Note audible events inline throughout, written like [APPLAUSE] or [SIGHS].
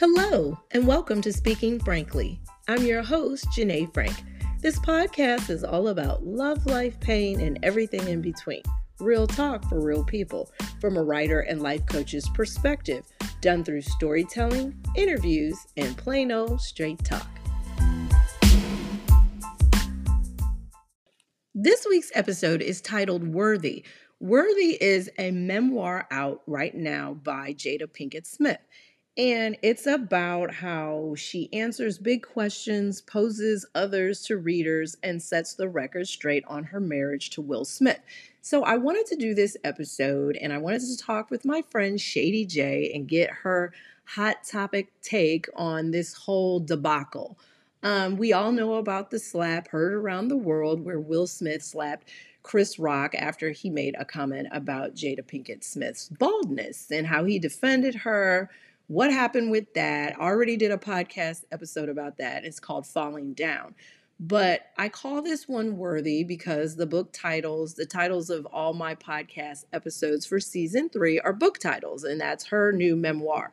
Hello, and welcome to Speaking Frankly. I'm your host, Janay Frank. This podcast is all about love, life, pain, and everything in between. Real talk for real people from a writer and life coach's perspective, done through storytelling, interviews, and plain old straight talk. This week's episode is titled Worthy. Worthy is a memoir out right now by Jada Pinkett Smith. And it's about how she answers big questions, poses others to readers, and sets the record straight on her marriage to Will Smith. So I wanted to do this episode and I wanted to talk with my friend Shady J and get her hot topic take on this whole debacle. Um, we all know about the slap heard around the world where Will Smith slapped Chris Rock after he made a comment about Jada Pinkett Smith's baldness and how he defended her what happened with that? I already did a podcast episode about that. It's called Falling Down. But I call this one worthy because the book titles, the titles of all my podcast episodes for season three are book titles, and that's her new memoir.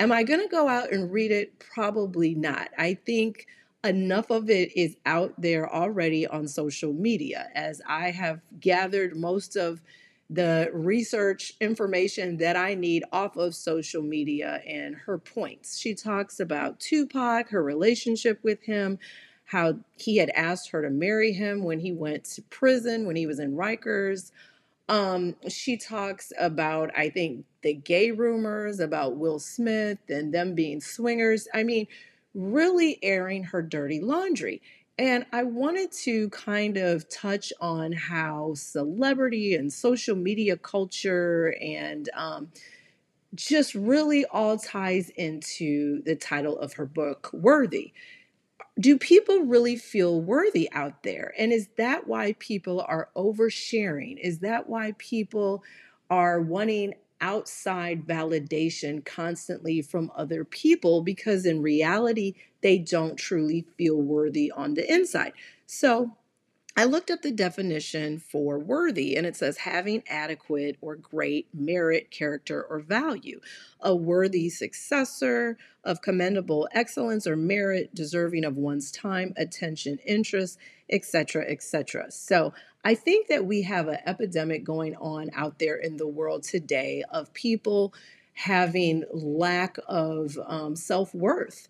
Am I going to go out and read it? Probably not. I think enough of it is out there already on social media, as I have gathered most of the research information that I need off of social media and her points. She talks about Tupac, her relationship with him, how he had asked her to marry him when he went to prison, when he was in Rikers. Um, she talks about, I think, the gay rumors about Will Smith and them being swingers. I mean, really airing her dirty laundry. And I wanted to kind of touch on how celebrity and social media culture and um, just really all ties into the title of her book, Worthy. Do people really feel worthy out there? And is that why people are oversharing? Is that why people are wanting outside validation constantly from other people because in reality, they don't truly feel worthy on the inside. So I looked up the definition for worthy, and it says having adequate or great merit, character, or value, a worthy successor of commendable excellence or merit, deserving of one's time, attention, interest, etc., etc. So I think that we have an epidemic going on out there in the world today of people having lack of um, self worth.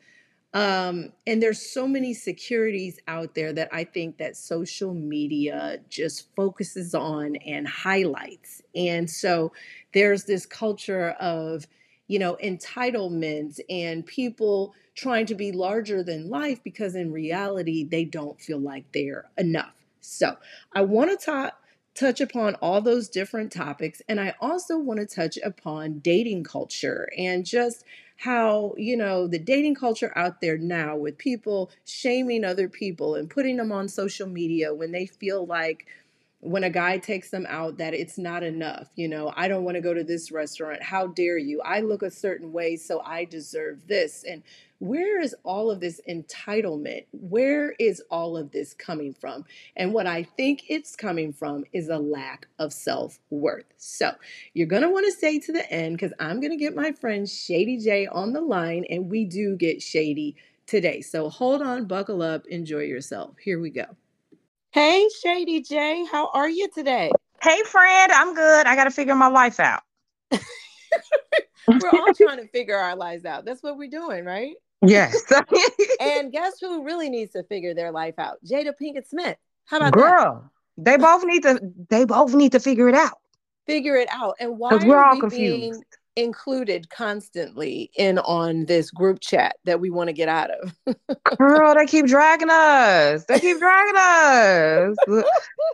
Um, and there's so many securities out there that I think that social media just focuses on and highlights. And so there's this culture of, you know, entitlement and people trying to be larger than life because in reality they don't feel like they're enough. So I want to talk touch upon all those different topics and I also want to touch upon dating culture and just how, you know, the dating culture out there now with people shaming other people and putting them on social media when they feel like when a guy takes them out that it's not enough. You know, I don't want to go to this restaurant. How dare you? I look a certain way, so I deserve this. And where is all of this entitlement? Where is all of this coming from? And what I think it's coming from is a lack of self worth. So you're going to want to stay to the end because I'm going to get my friend Shady J on the line, and we do get shady today. So hold on, buckle up, enjoy yourself. Here we go. Hey, Shady J, how are you today? Hey, friend, I'm good. I got to figure my life out. [LAUGHS] we're all trying to figure our lives out. That's what we're doing, right? Yes. [LAUGHS] [LAUGHS] and guess who really needs to figure their life out? Jada Pinkett Smith. How about Girl, that? they both need to they both need to figure it out. Figure it out. And why we're all we confused. being included constantly in on this group chat that we want to get out of? [LAUGHS] Girl, they keep dragging us. They keep dragging us. [LAUGHS]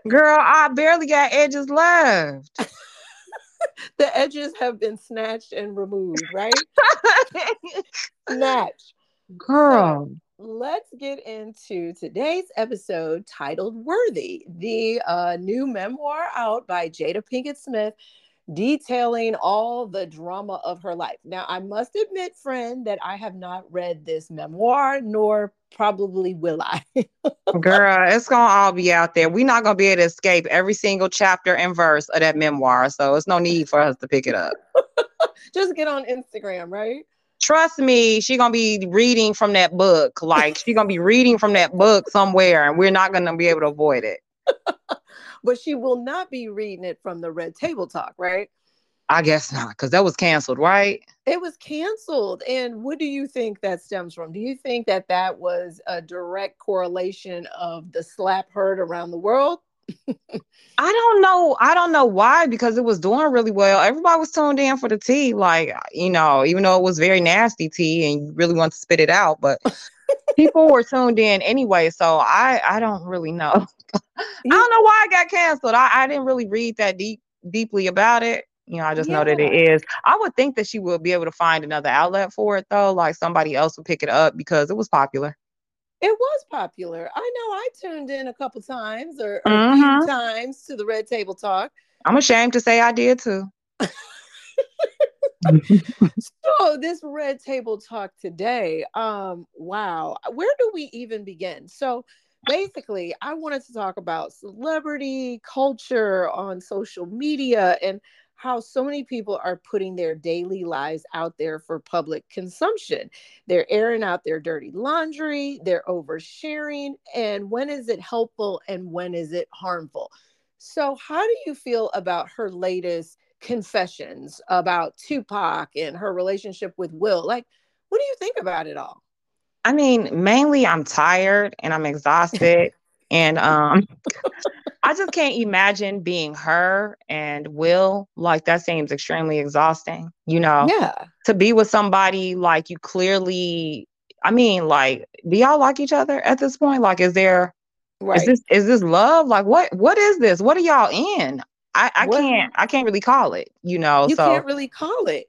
Girl, I barely got edges left. [LAUGHS] the edges have been snatched and removed, right? Snatched. Girl. So let's get into today's episode titled Worthy, the uh, new memoir out by Jada Pinkett Smith detailing all the drama of her life. Now, I must admit, friend, that I have not read this memoir, nor probably will I. [LAUGHS] Girl, it's gonna all be out there. We're not gonna be able to escape every single chapter and verse of that memoir, so it's no need for us to pick it up. [LAUGHS] Just get on Instagram, right? trust me, she gonna be reading from that book. Like she gonna be reading from that book somewhere, and we're not gonna be able to avoid it. [LAUGHS] but she will not be reading it from the Red Table Talk, right? I guess not, because that was canceled, right? It was canceled. And what do you think that stems from? Do you think that that was a direct correlation of the slap heard around the world? [LAUGHS] I don't know. I don't know why, because it was doing really well. Everybody was tuned in for the tea, like, you know, even though it was very nasty tea and you really want to spit it out, but [LAUGHS] people were tuned in anyway. So I I don't really know. [LAUGHS] I don't know why it got canceled. I, I didn't really read that deep deeply about it. You know, I just yeah. know that it is. I would think that she would be able to find another outlet for it though, like somebody else would pick it up because it was popular. It was popular. I know I tuned in a couple times or, or mm-hmm. a few times to the Red Table Talk. I'm ashamed to say I did too. [LAUGHS] [LAUGHS] so this red table talk today um wow where do we even begin so basically i wanted to talk about celebrity culture on social media and how so many people are putting their daily lives out there for public consumption. They're airing out their dirty laundry, they're oversharing, and when is it helpful and when is it harmful? So, how do you feel about her latest confessions about Tupac and her relationship with Will? Like, what do you think about it all? I mean, mainly I'm tired and I'm exhausted. [LAUGHS] and um I just can't imagine being her and Will. Like that seems extremely exhausting, you know? Yeah. To be with somebody like you clearly, I mean, like, do y'all like each other at this point? Like, is there, right. is this, is this love? Like, what, what is this? What are y'all in? I, I can't I can't really call it, you know. You so. can't really call it.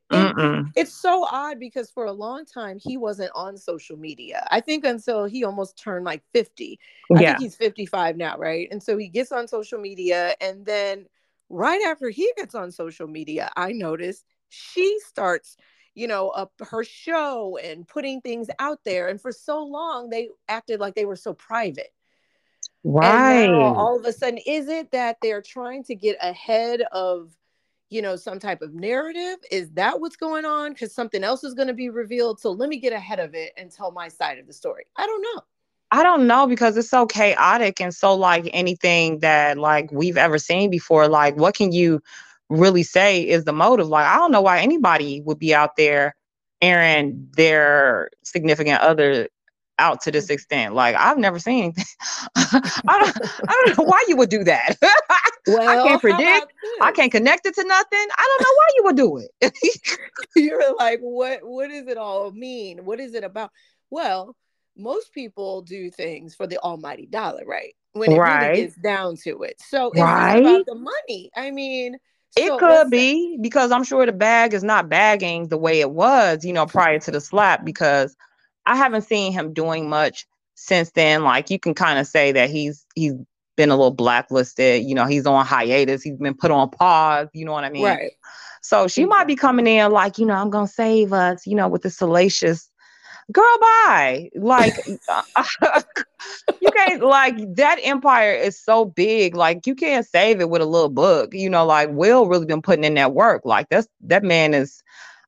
It's so odd because for a long time he wasn't on social media. I think until he almost turned like 50. I yeah. think he's 55 now, right? And so he gets on social media and then right after he gets on social media, I notice she starts you know, up her show and putting things out there. And for so long, they acted like they were so private. Right. all of a sudden, is it that they're trying to get ahead of, you know, some type of narrative? Is that what's going on? Because something else is going to be revealed. So let me get ahead of it and tell my side of the story. I don't know. I don't know because it's so chaotic and so like anything that like we've ever seen before. Like, what can you really say is the motive? Like, I don't know why anybody would be out there airing their significant other out to this mm. extent. Like I've never seen anything. [LAUGHS] I, don't, I don't know why you would do that. well, [LAUGHS] I can't predict. I can't connect it to nothing. I don't know why you would do it. [LAUGHS] You're like, what? What does it all mean? What is it about? Well, most people do things for the almighty dollar, right? When it right. really gets down to it. So it's right. about the money. I mean. It so could be because I'm sure the bag is not bagging the way it was, you know, prior to the slap because I haven't seen him doing much since then. Like you can kind of say that he's he's been a little blacklisted. You know, he's on hiatus. He's been put on pause. You know what I mean? Right. So she might be coming in like, you know, I'm gonna save us. You know, with the salacious girl. Bye. Like [LAUGHS] uh, [LAUGHS] you can't like that empire is so big. Like you can't save it with a little book. You know, like Will really been putting in that work. Like that's that man is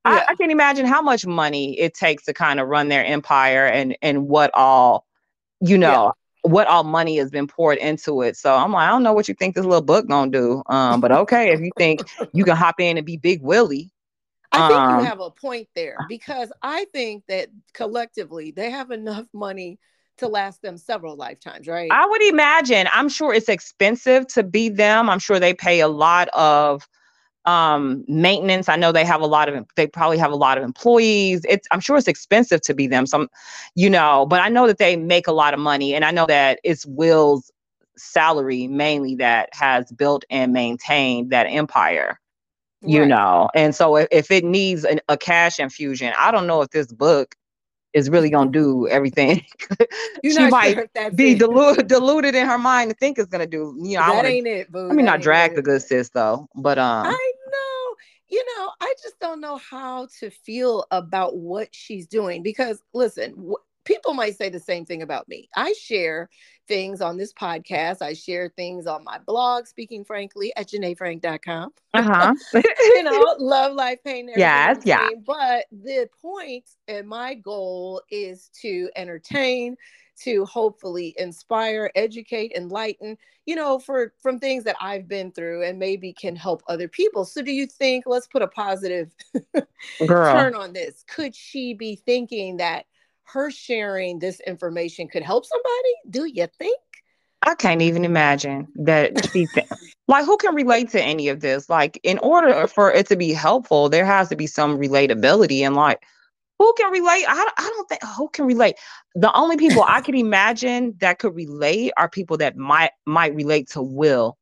I, I can imagine how much money it takes to kind of run their empire and and what all, you know, yeah. what all money has been poured into it. So I'm like, I don't know what you think this little book gonna do. Um, but okay, if you think you can hop in and be Big Willie. I think um, you have a point there because I think that collectively they have enough money to last them several lifetimes, right? I would imagine. I'm sure it's expensive to be them. I'm sure they pay a lot of um, maintenance. I know they have a lot of, they probably have a lot of employees. It's, I'm sure it's expensive to be them. Some, you know, but I know that they make a lot of money, and I know that it's Will's salary mainly that has built and maintained that empire. You right. know, and so if, if it needs an, a cash infusion, I don't know if this book is really gonna do everything. [LAUGHS] she might sure be diluted, diluted in her mind to think it's gonna do. You know, that wanna, ain't it. Boo. I mean, not drag the good sis though, but um, I you know, I just don't know how to feel about what she's doing because listen, people might say the same thing about me. I share things on this podcast. I share things on my blog, speaking frankly, at janayfrank.com. Uh-huh. [LAUGHS] you know, love, life, pain, Yes, yeah. But the point and my goal is to entertain, to hopefully inspire, educate, enlighten, you know, for from things that I've been through and maybe can help other people. So do you think let's put a positive [LAUGHS] turn on this? Could she be thinking that her sharing this information could help somebody? Do you think? I can't even imagine that she th- like who can relate to any of this? Like in order for it to be helpful, there has to be some relatability and like who can relate? I, I don't think who can relate. The only people I can imagine that could relate are people that might might relate to Will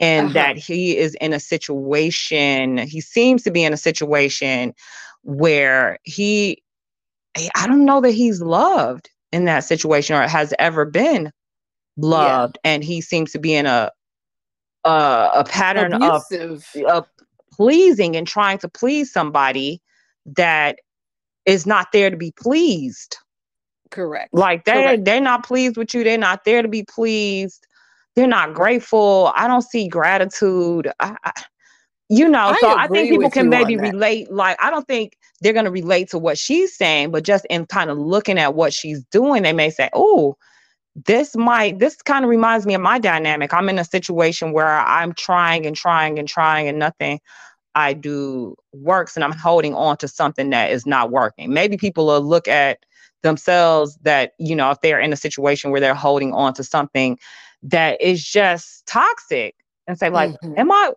and uh-huh. that he is in a situation, he seems to be in a situation where he I don't know that he's loved in that situation or has ever been loved yeah. and he seems to be in a a, a pattern of, of pleasing and trying to please somebody that is not there to be pleased. Correct. Like they Correct. they're not pleased with you. They're not there to be pleased. They're not grateful. I don't see gratitude. I, I, you know, I so I think people can maybe relate. Like I don't think they're going to relate to what she's saying, but just in kind of looking at what she's doing, they may say, "Oh, this might this kind of reminds me of my dynamic. I'm in a situation where I'm trying and trying and trying and nothing I do works and I'm holding on to something that is not working. Maybe people will look at themselves that, you know, if they're in a situation where they're holding on to something that is just toxic and say, like, mm-hmm. am I,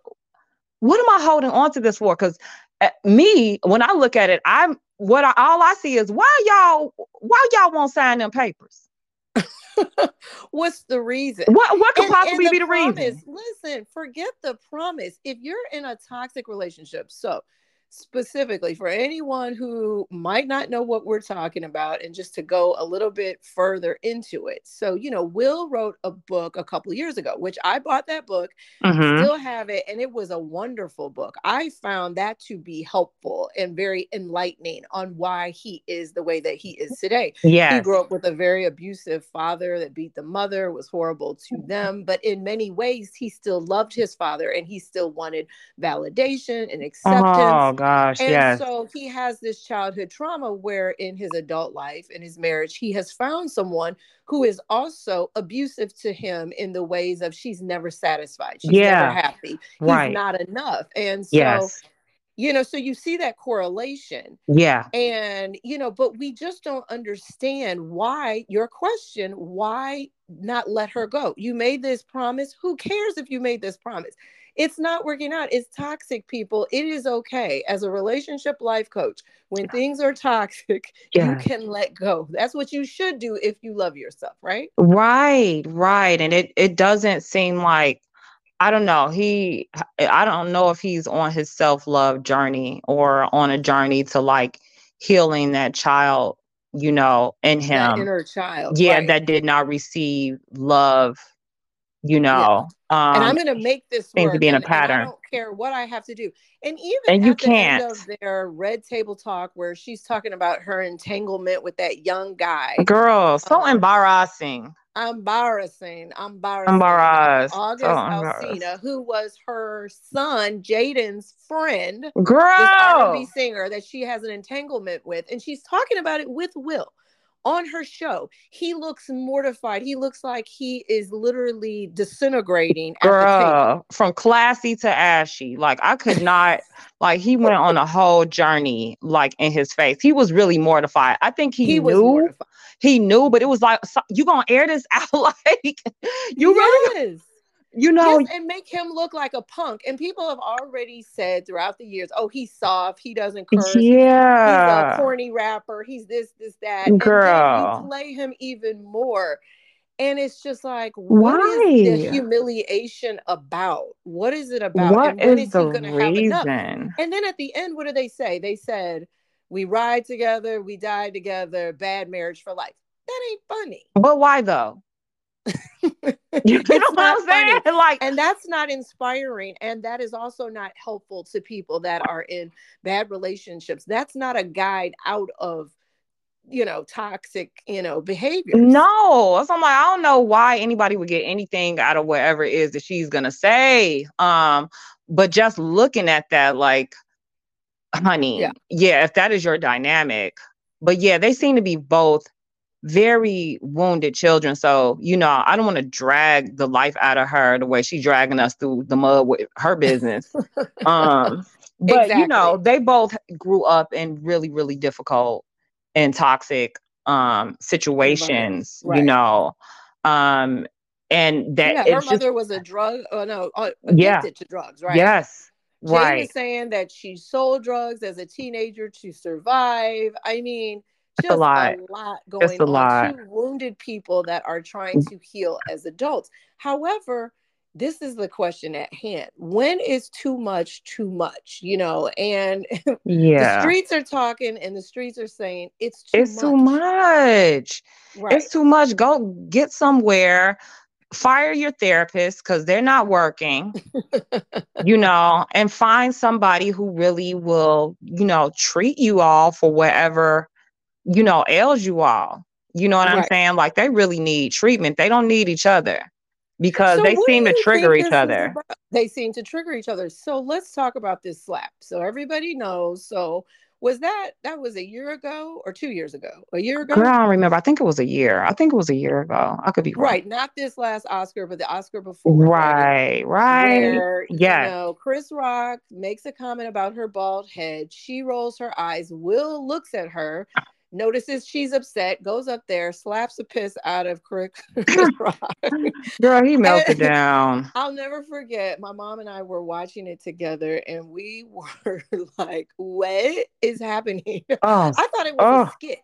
what am I holding on to this for? Because Eh, me, when I look at it, I'm, what I, all I see is why y'all, why y'all won't sign them papers? [LAUGHS] What's the reason? What what could and, possibly and be the promise, reason? Listen, forget the promise. If you're in a toxic relationship, so specifically for anyone who might not know what we're talking about and just to go a little bit further into it. So you know will wrote a book a couple years ago which i bought that book mm-hmm. still have it and it was a wonderful book. I found that to be helpful and very enlightening on why he is the way that he is today. Yeah he grew up with a very abusive father that beat the mother was horrible to them but in many ways he still loved his father and he still wanted validation and acceptance. Oh gosh, and yes. so he has this childhood trauma where in his adult life, in his marriage, he has found someone who is also abusive to him in the ways of she's never satisfied. She's yeah. never happy. He's right. not enough. And so yes you know so you see that correlation yeah and you know but we just don't understand why your question why not let her go you made this promise who cares if you made this promise it's not working out. It's toxic, people. It is okay as a relationship life coach. When yeah. things are [LAUGHS] toxic, yeah. you can let go. That's what you should do if you love yourself, right? Right, right. And it it doesn't seem like I don't know. He I don't know if he's on his self-love journey or on a journey to like healing that child, you know, in him. That inner child. Yeah, right. that did not receive love you know. Yeah. Um, and I'm going to make this seems to be in a pattern. I don't care what I have to do. And even and you can't. The of their red table talk, where she's talking about her entanglement with that young guy, girl, so um, embarrassing. Embarrassing, embarrassing. Embarrassed. August so Alsina, who was her son Jaden's friend, girl, this R&B singer that she has an entanglement with, and she's talking about it with Will on her show, he looks mortified. He looks like he is literally disintegrating. Girl, from classy to ashy. Like I could not. [LAUGHS] like he went on a whole journey. Like in his face, he was really mortified. I think he, he knew. He knew, but it was like so, you gonna air this [LAUGHS] out like you yes. really you know yes, and make him look like a punk. And people have already said throughout the years oh he's soft. He doesn't curse. Yeah he's a corny rapper. He's this this that. Girl and you play him even more. And it's just like what Why? is the humiliation about? What is it about? What and when is, is he reason? have and then at the end what do they say? They said we ride together. We die together. Bad marriage for life. That ain't funny. But why though you [LAUGHS] know what I'm saying? Funny. Like, and that's not inspiring, and that is also not helpful to people that are in bad relationships. That's not a guide out of you know, toxic, you know, behavior. No, so I'm like, I don't know why anybody would get anything out of whatever it is that she's gonna say. Um, but just looking at that, like, honey, yeah. yeah, if that is your dynamic, but yeah, they seem to be both very wounded children. So, you know, I don't want to drag the life out of her the way she's dragging us through the mud with her business. um, [LAUGHS] but exactly. you know, they both grew up in really, really difficult and toxic um situations, right. You know. Um and that yeah, her mother just, was a drug oh no uh, addicted yeah. to drugs, right? Yes. Jane right. is saying that she sold drugs as a teenager to survive. I mean, just a lot. a lot going it's a on. Lot. Two wounded people that are trying to heal as adults. However, this is the question at hand. When is too much too much? You know, and [LAUGHS] yeah, the streets are talking and the streets are saying it's too it's much. too much. Right. It's too much. Go get somewhere fire your therapist because they're not working, [LAUGHS] you know, and find somebody who really will, you know, treat you all for whatever you know, ails you all. You know what right. I'm saying? Like they really need treatment. They don't need each other because so they seem to trigger each other. They seem to trigger each other. So let's talk about this slap. So everybody knows. So was that that was a year ago or two years ago? A year ago? Girl, I don't remember. I think it was a year. I think it was a year ago. I could be wrong. right. Not this last Oscar, but the Oscar before. Right, right. Where, yes. You know, Chris Rock makes a comment about her bald head. She rolls her eyes. Will looks at her notices she's upset, goes up there, slaps a piss out of Crick [LAUGHS] [LAUGHS] Girl, he melted down. I'll never forget. My mom and I were watching it together, and we [LAUGHS] were like, "What is happening?" Oh, I thought it was oh. a skit.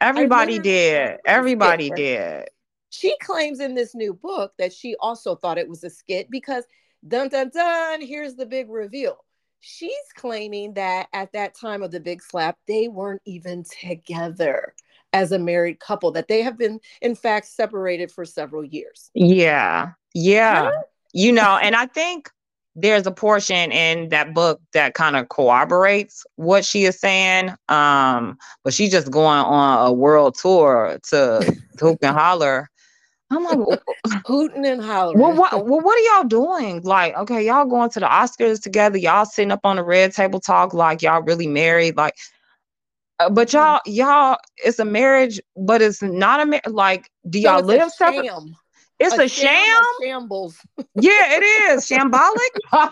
Everybody did. Everybody did. She claims in this new book that she also thought it was a skit because dun dun dun. Here's the big reveal she's claiming that at that time of the big slap, they weren't even together as a married couple, that they have been, in fact, separated for several years. Yeah. Yeah. Huh? You know, and I think there's a portion in that book that kind of corroborates what she is saying. Um, but she's just going on a world tour to hoop and holler I'm like, [LAUGHS] hooting and hollering. Well, what, [LAUGHS] well, what are y'all doing? Like, okay, y'all going to the Oscars together. Y'all sitting up on the red table talk like y'all really married. Like, uh, but mm. y'all, y'all, it's a marriage, but it's not a marriage. Like, do y'all so live separate? It's a, a sham. sham? Shambles. [LAUGHS] Yeah, it is shambolic.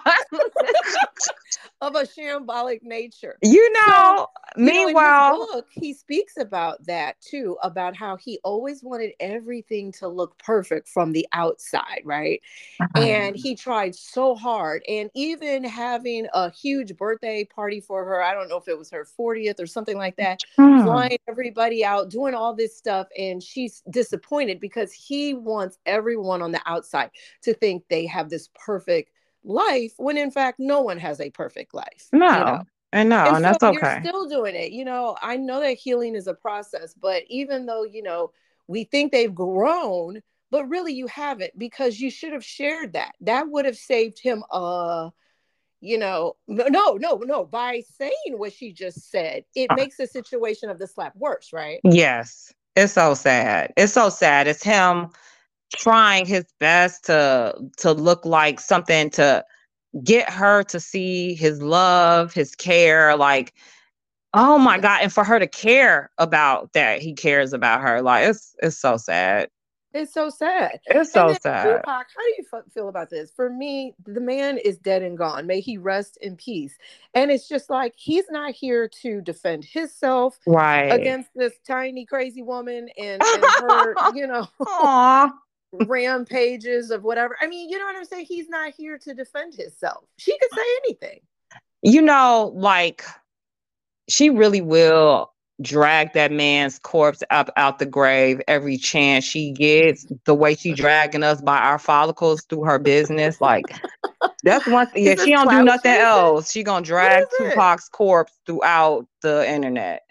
Of a shambolic nature. You know, so, meanwhile, you know, book, he speaks about that too, about how he always wanted everything to look perfect from the outside, right? Uh-huh. And he tried so hard. And even having a huge birthday party for her, I don't know if it was her 40th or something like that, hmm. flying everybody out, doing all this stuff. And she's disappointed because he wants everyone on the outside to think they have this perfect life when in fact no one has a perfect life. No. You know? I know, and, and so that's okay. You're still doing it. You know, I know that healing is a process, but even though, you know, we think they've grown, but really you haven't because you should have shared that. That would have saved him uh you know, no, no, no. By saying what she just said, it uh, makes the situation of the slap worse, right? Yes. It's so sad. It's so sad. It's him trying his best to to look like something to get her to see his love, his care, like oh my god, and for her to care about that he cares about her, like it's it's so sad. It's so sad. It's so sad. Tupac, how do you f- feel about this? For me, the man is dead and gone. May he rest in peace. And it's just like he's not here to defend himself right against this tiny crazy woman and, and her, [LAUGHS] you know. Aww rampages of whatever. I mean, you know what I'm saying? He's not here to defend himself. She could say anything. You know, like she really will drag that man's corpse up out the grave every chance she gets. The way she dragging us by our follicles through her business, like that's one [LAUGHS] thing. Yeah, she don't do nothing else. She gonna drag Tupac's corpse throughout the internet.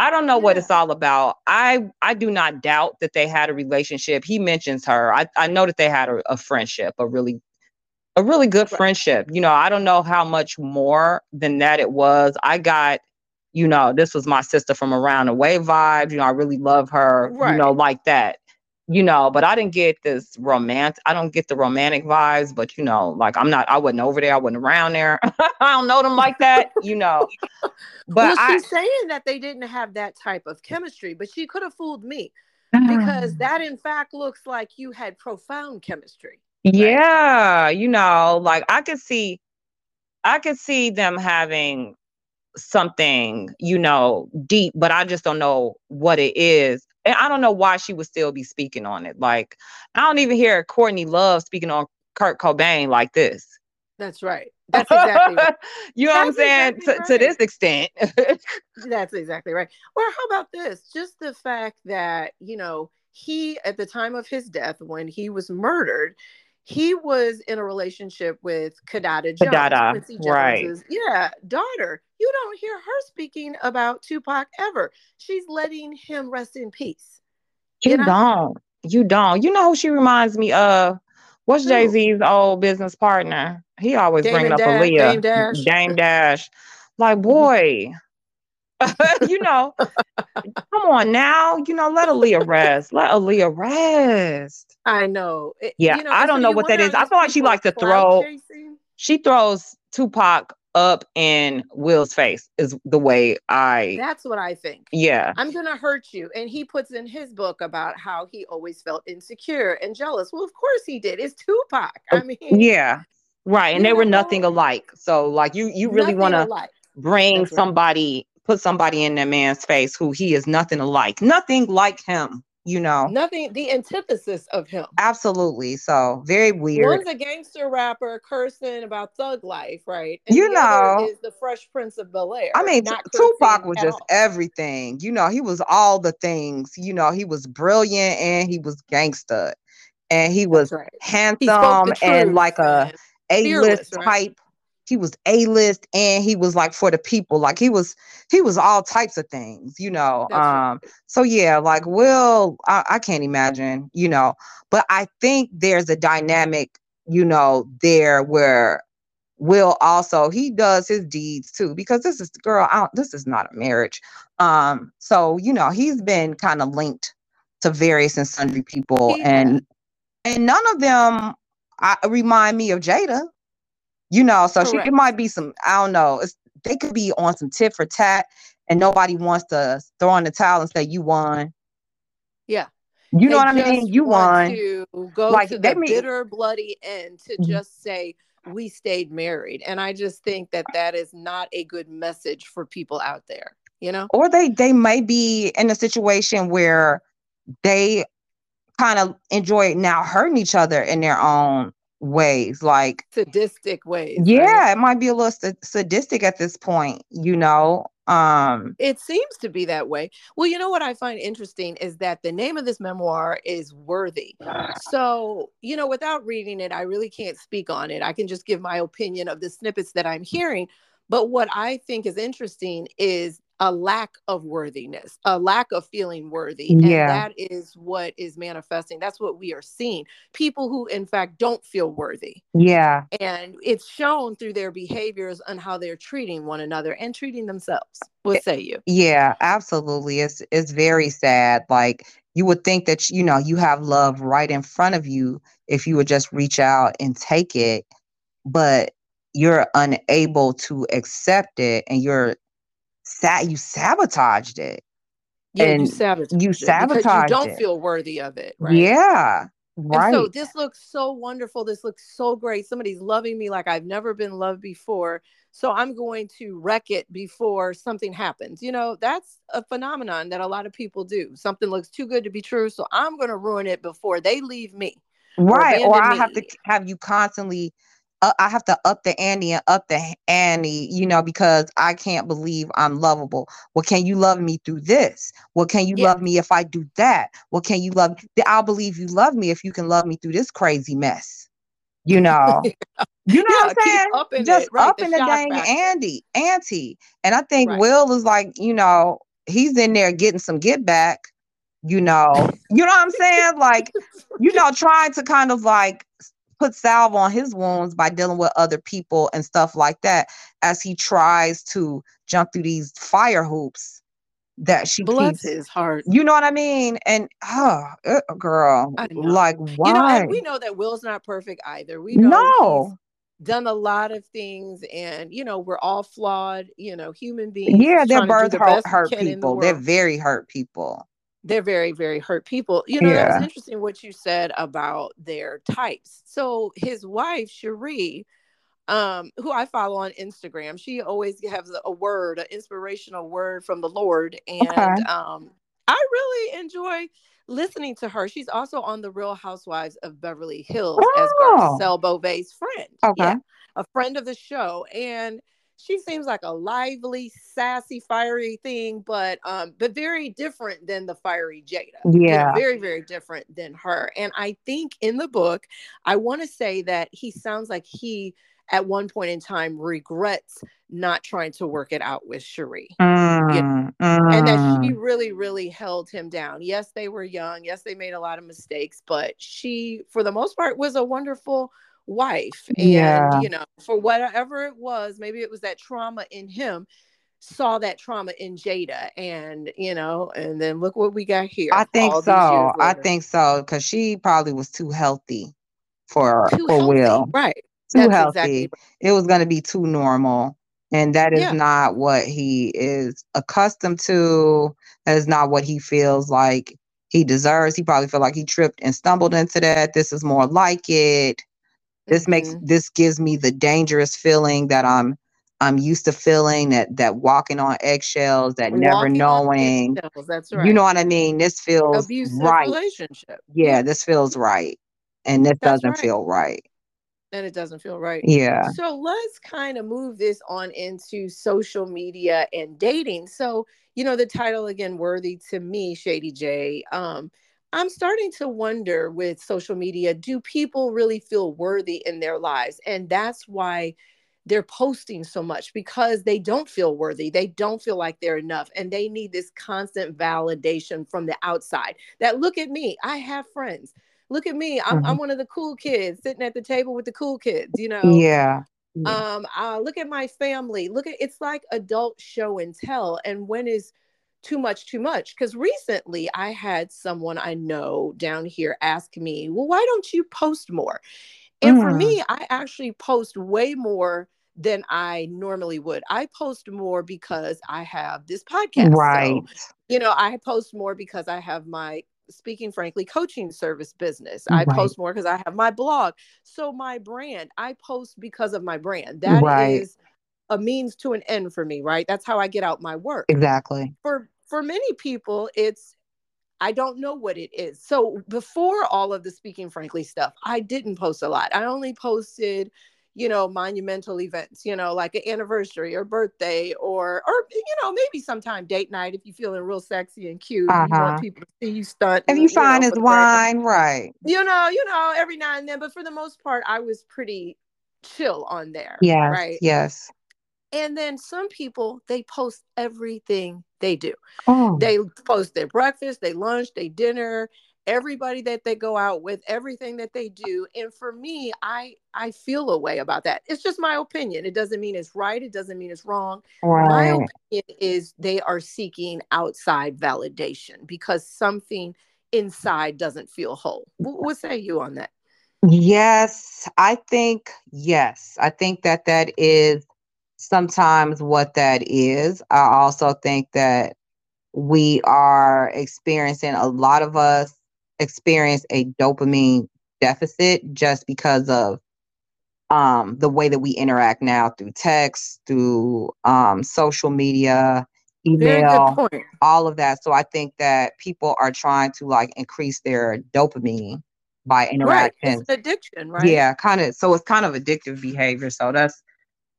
I don't know yeah. what it's all about. I I do not doubt that they had a relationship. He mentions her. I, I know that they had a, a friendship, a really a really good right. friendship. You know, I don't know how much more than that it was. I got you know, this was my sister from around the way vibe. You know, I really love her, Right. you know, like that. You know, but I didn't get this romantic. I don't get the romantic vibes, but you know, like I'm not. I wasn't over there. I wasn't around there. [LAUGHS] I don't know them like that. You know, [LAUGHS] but well, I she's saying that they didn't have that type of chemistry, but she could have fooled me because mm. that, in fact, looks like you had profound chemistry. Yeah, you know, like I could see I could see them having something, you know, deep, but I just don't know what it is. And I don't know why she would still be speaking on it. Like I don't even hear Courtney Love speaking on Kurt Cobain like this. That's right. That's exactly right. [LAUGHS] you know what I'm That's saying? exactly To, to this extent. [LAUGHS] That's exactly right. Or how about this? Just the fact that, you know, he, at the time of his death, when he was murdered, he was in a relationship with Kidada Jones, Kidada, Quincy right. Yeah, daughter. You don't hear her speaking about Tupac ever. She's letting him rest in peace. You You know? don't. You don't. You know who she reminds me of? What's Jay Z's old business partner? He always bringing up Da- Aaliyah, Dame Dash. Dame Dash. Like, mm-hmm. boy, [LAUGHS] you know, come on now. You know, let Aaliyah rest. Let Aaliyah rest. I know. It- Yeah, you know, I don't know what that is. I feel like she likes to throw- chasing? She throws Tupac up in Will's face. Is the way I. That's what I think. yeah. I'm gonna hurt you. And he puts in his book about how he always felt insecure and jealous. Well, of course he did. It's Tupac. I oh, mean, Oh, Yeah. Right. And they were nothing alike. So like you you really want to bring That's somebody put somebody in that man's face who he is nothing like, nothing like him you know Nothing, the antithesis of him. absolutely so very weird One's a gangster rapper cursing about thug life, right? And You know. is the Fresh Prince of Bel Air. i mean tupac was just all. everything you know he was all the things you know he was brilliant and he was gangster and he was right. handsome He and like a a-list right? type he was a-list and he was like for the people. Like he was he was all types of things you know That's right. um so yeah like will I, I can't imagine you know but i think there's a dynamic you know there where will also he does his deeds too because this is girl I don't, this is not a marriage. Um so you know he's been kind of linked to various and sundry people He and and none of them I, remind me of jada you know so she it might be some i don't know it's they could be on some tit for tat and nobody wants to throw in the towel and say you won Yeah. you know They what i mean you want won To go Like, to the may- bitter, bloody end to Mhm. just say we stayed married, and I just think that that is not a good message for people out there. You know, or they they may be in a situation where they kind of enjoy now hurting each other in their own ways like sadistic ways. right? yeah it might be a little sa- sadistic at this point you know um It seems to be that way. Well, you know what I find interesting is that the name of this memoir is Worthy. So, you know, without reading it, I really can't speak on it. I can just give my opinion of the snippets that I'm hearing. But what I think is interesting is a lack of worthiness, a lack of feeling worthy. Yeah. And that is what is manifesting. That's what we are seeing. People who, in fact, don't feel worthy. yeah And it's shown through their behaviors and how they're treating one another and treating themselves. What eh, say you? Yeah, absolutely. It's it's very sad. Like you would think that you know you have love right in front of you if you would just reach out and take it, but you're unable to accept it and you're sad you sabotaged it. Yeah, you sabotaged you it because you don't it. feel worthy of it, right? Yeah. And so this looks so wonderful. This looks so great. Somebody's loving me like I've never been loved before. So I'm going to wreck it before something happens. You know, that's a phenomenon that a lot of people do. Something looks too good to be true. So I'm going to ruin it before they leave me. right. Or I abandon have to have you constantly uh, I have to up the ante and up the ante, you know, because I can't believe I'm lovable. Well, can you love me through this? Well, can you Yeah. love me if I do that? Well, can you love? I'll believe you love me if you can love me through this crazy mess. You [LAUGHS] know, you know Yeah, what I'm saying? upping Just it, right, up the in the dang factor. ante, ante. And I think Right. Will is like, you know, he's in there getting some get back. You know, you know what I'm saying? Like, [LAUGHS] you know, trying to kind of like put salve on his wounds by dealing with other people and stuff like that as he tries to jump through these fire hoops that she Bless his heart. you know what I mean? And oh, uh, girl, like You know, why? and we know that Will's not perfect either. We know no. done a lot of things, and you know, we're all flawed, you know, human beings Yeah, they're birth hurt, hurt in the people. They're very hurt people. They're very, very hurt people. You know, that was interesting what you said about their types. So his wife, Sheree, um, who I follow on Instagram, she always has a word, an inspirational word from the Lord. And Okay. um, I really enjoy listening to her. She's also on the Real Housewives of Beverly Hills as Oh, Garcelle Beauvais' friend. okay. Yeah, a friend of the show. And she seems like a lively, sassy, fiery thing, but um, but very different than the fiery Jada. You Yeah. very, very different than her. And I think in the book, I want to say that he sounds like he at one point in time regrets not trying to work it out with Sheree. Mm, And that she mm. really, really held him down. Yes, they were young. Yes, they made a lot of mistakes, but she, for the most part, was a wonderful wife. And, Yeah. you know, for whatever it was, maybe it was that trauma in him, saw that trauma in Jada. And, you know, and then look what we got here I think all these years so. I think so because she probably was too healthy for Too for healthy. Will. Right. Too That's healthy. exactly right. It was going to be too normal. And that is Yeah. not what he is accustomed to. That is not what he feels like he deserves. He probably feel like he tripped and stumbled into that. This is more like it. This makes Mhm. this gives me the dangerous feeling that I'm I'm used to feeling that that walking on eggshells, that never Walking on knowing. That's right. You know what I mean? This feels Abusive right. relationship. Yeah, Yeah. this feels right. And this That's doesn't right. feel right. and it doesn't feel right. Yeah. So let's kind of move this on into social media and dating. So, you know, the title again, worthy to me, Shady J. Um, I'm starting to wonder with social media, do people really feel worthy in their lives? And that's why they're posting so much because they don't feel worthy. They don't feel like they're enough. And they need this constant validation from the outside that look at me, I have friends. Look at me, I'm, Mhm. I'm one of the cool kids sitting at the table with the cool kids, you know? Yeah. Yeah. um uh look at my family look at it's like adult show and tell and when is too much too much because recently i had someone i know down here ask me well why don't you post more and for Mm. me i actually post way more than i normally would i post more because i have this podcast Right. so you know i post more because i have my speaking frankly coaching service business i Right. post more because i have my blog so my brand i post because of my brand That is Right. A means to an end for me right that's how i get out my work Exactly. for for many people it's i don't know what it is so before all of the speaking frankly stuff i didn't post a lot i only posted you know monumental events you know like an anniversary or birthday or or you know maybe sometime date night if you're feeling real sexy and cute and you Uh-huh. want people to see you stunt If and, you you find his wine, right. you know, you know, every now and then, but for the most part, I was pretty chill on there, Yeah. right? Yes. And then some people, they post everything they do. Oh. They post their breakfast, their lunch, their dinner, everybody that they go out with, everything that they do. And for me, I I feel a way about that. It's just my opinion. It doesn't mean it's right. It doesn't mean it's wrong. My opinion is they are seeking outside validation because something inside doesn't feel whole. Wh- What say you on that? Yes, I think yes. I think that that is sometimes what that is. I also think that we are experiencing a lot of us experience a dopamine deficit just because of um the way that we interact now through text, through um social media, email, all of that. So I think that people are trying to like increase their dopamine by Right. It's an addiction, right? Yeah, kind of. So it's kind of addictive behavior. So that's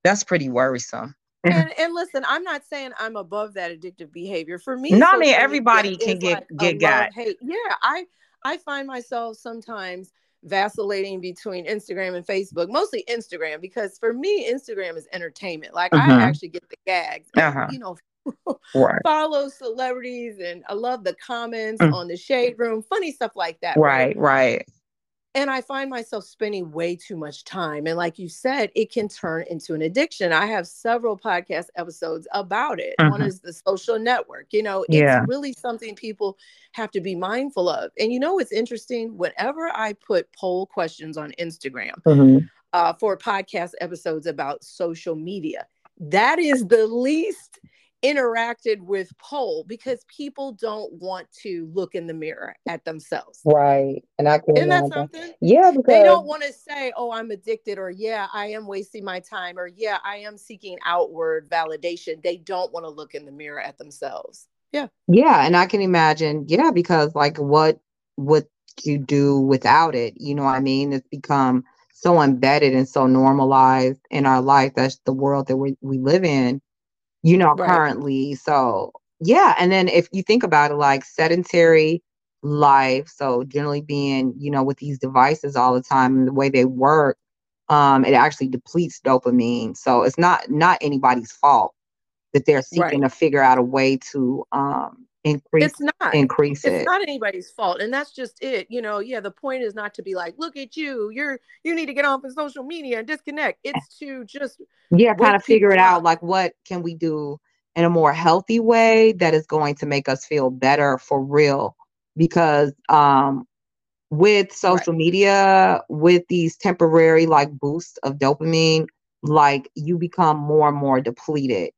that's pretty worrisome. And [LAUGHS] and listen, I'm not saying I'm above that addictive behavior. For me, No, I mean everybody can get like get got. hate. Yeah, I I find myself sometimes vacillating between Instagram and Facebook, mostly Instagram, because for me, Instagram is entertainment. Like I Mhm. actually get the gags, Uh-huh. you know, Right. [LAUGHS] follow celebrities, and I love the comments Mm. on the shade room, funny stuff like that. Right. Right. And I find myself spending way too much time. And like you said, it can turn into an addiction. I have several podcast episodes about it. Mm-hmm. One is the social network. You know, yeah. it's really something people have to be mindful of. And you know, what's interesting. Whenever I put poll questions on Instagram mm-hmm. uh, for podcast episodes about social media, that is the least interacted with poll because people don't want to look in the mirror at themselves. Right. And I can Isn't that something? Yeah, because they don't want to say, Oh, I'm addicted, or yeah, I am wasting my time, or yeah, I am seeking outward validation. They don't want to look in the mirror at themselves. Yeah. Yeah. And I can imagine, yeah, because like what would you do without it? You know what I mean? It's become so embedded and so normalized in our life. That's the world that we, we live in you know, right. currently. So, yeah. And then if you think about it, like sedentary life, so generally being, you know, with these devices all the time and the way they work, um, it actually depletes dopamine. So it's not not anybody's fault that they're seeking right. to figure out a way to um increase it's not. increase it's it. not anybody's fault and that's just it you know yeah the point is not to be like look at you you're you need to get off of social media and disconnect. It's to just yeah kind of figure it out like what can we do in a more healthy way that is going to make us feel better for real? Because um with social right. media with these temporary like boosts of dopamine like you become more and more depleted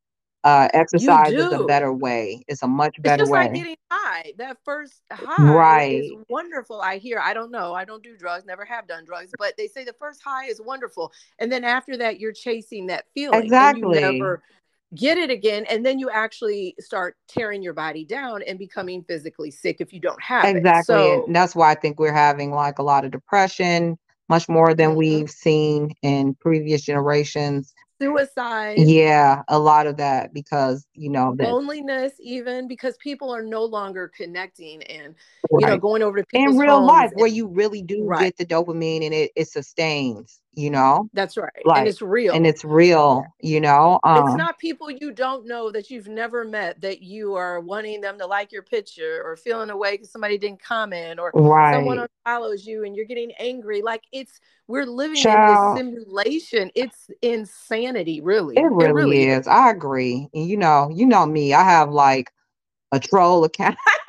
uh, exercise is a better way. It's a much better it's just way. Like getting high. That first high right. is wonderful. I hear. I don't know. I don't do drugs. Never have done drugs. But they say the first high is wonderful, and then after that, you're chasing that feeling. Exactly. Never get it again, and then you actually start tearing your body down and becoming physically sick if you don't have exactly. it. Exactly. So, that's why I think we're having like a lot of depression, much more than mm-hmm. we've seen in previous generations suicide yeah a lot of that because you know that, loneliness even because people are no longer connecting and right. you know going over to in real life and, where you really do right. get the dopamine and it, it sustains you know that's right like, and it's real and it's real you know um, it's not people you don't know that you've never met that you are wanting them to like your picture or feeling away because somebody didn't comment or right. someone follows you and you're getting angry like it's we're living Child. in this simulation it's insanity really it really, it really is. is i agree and you know you know me i have like a troll account [LAUGHS]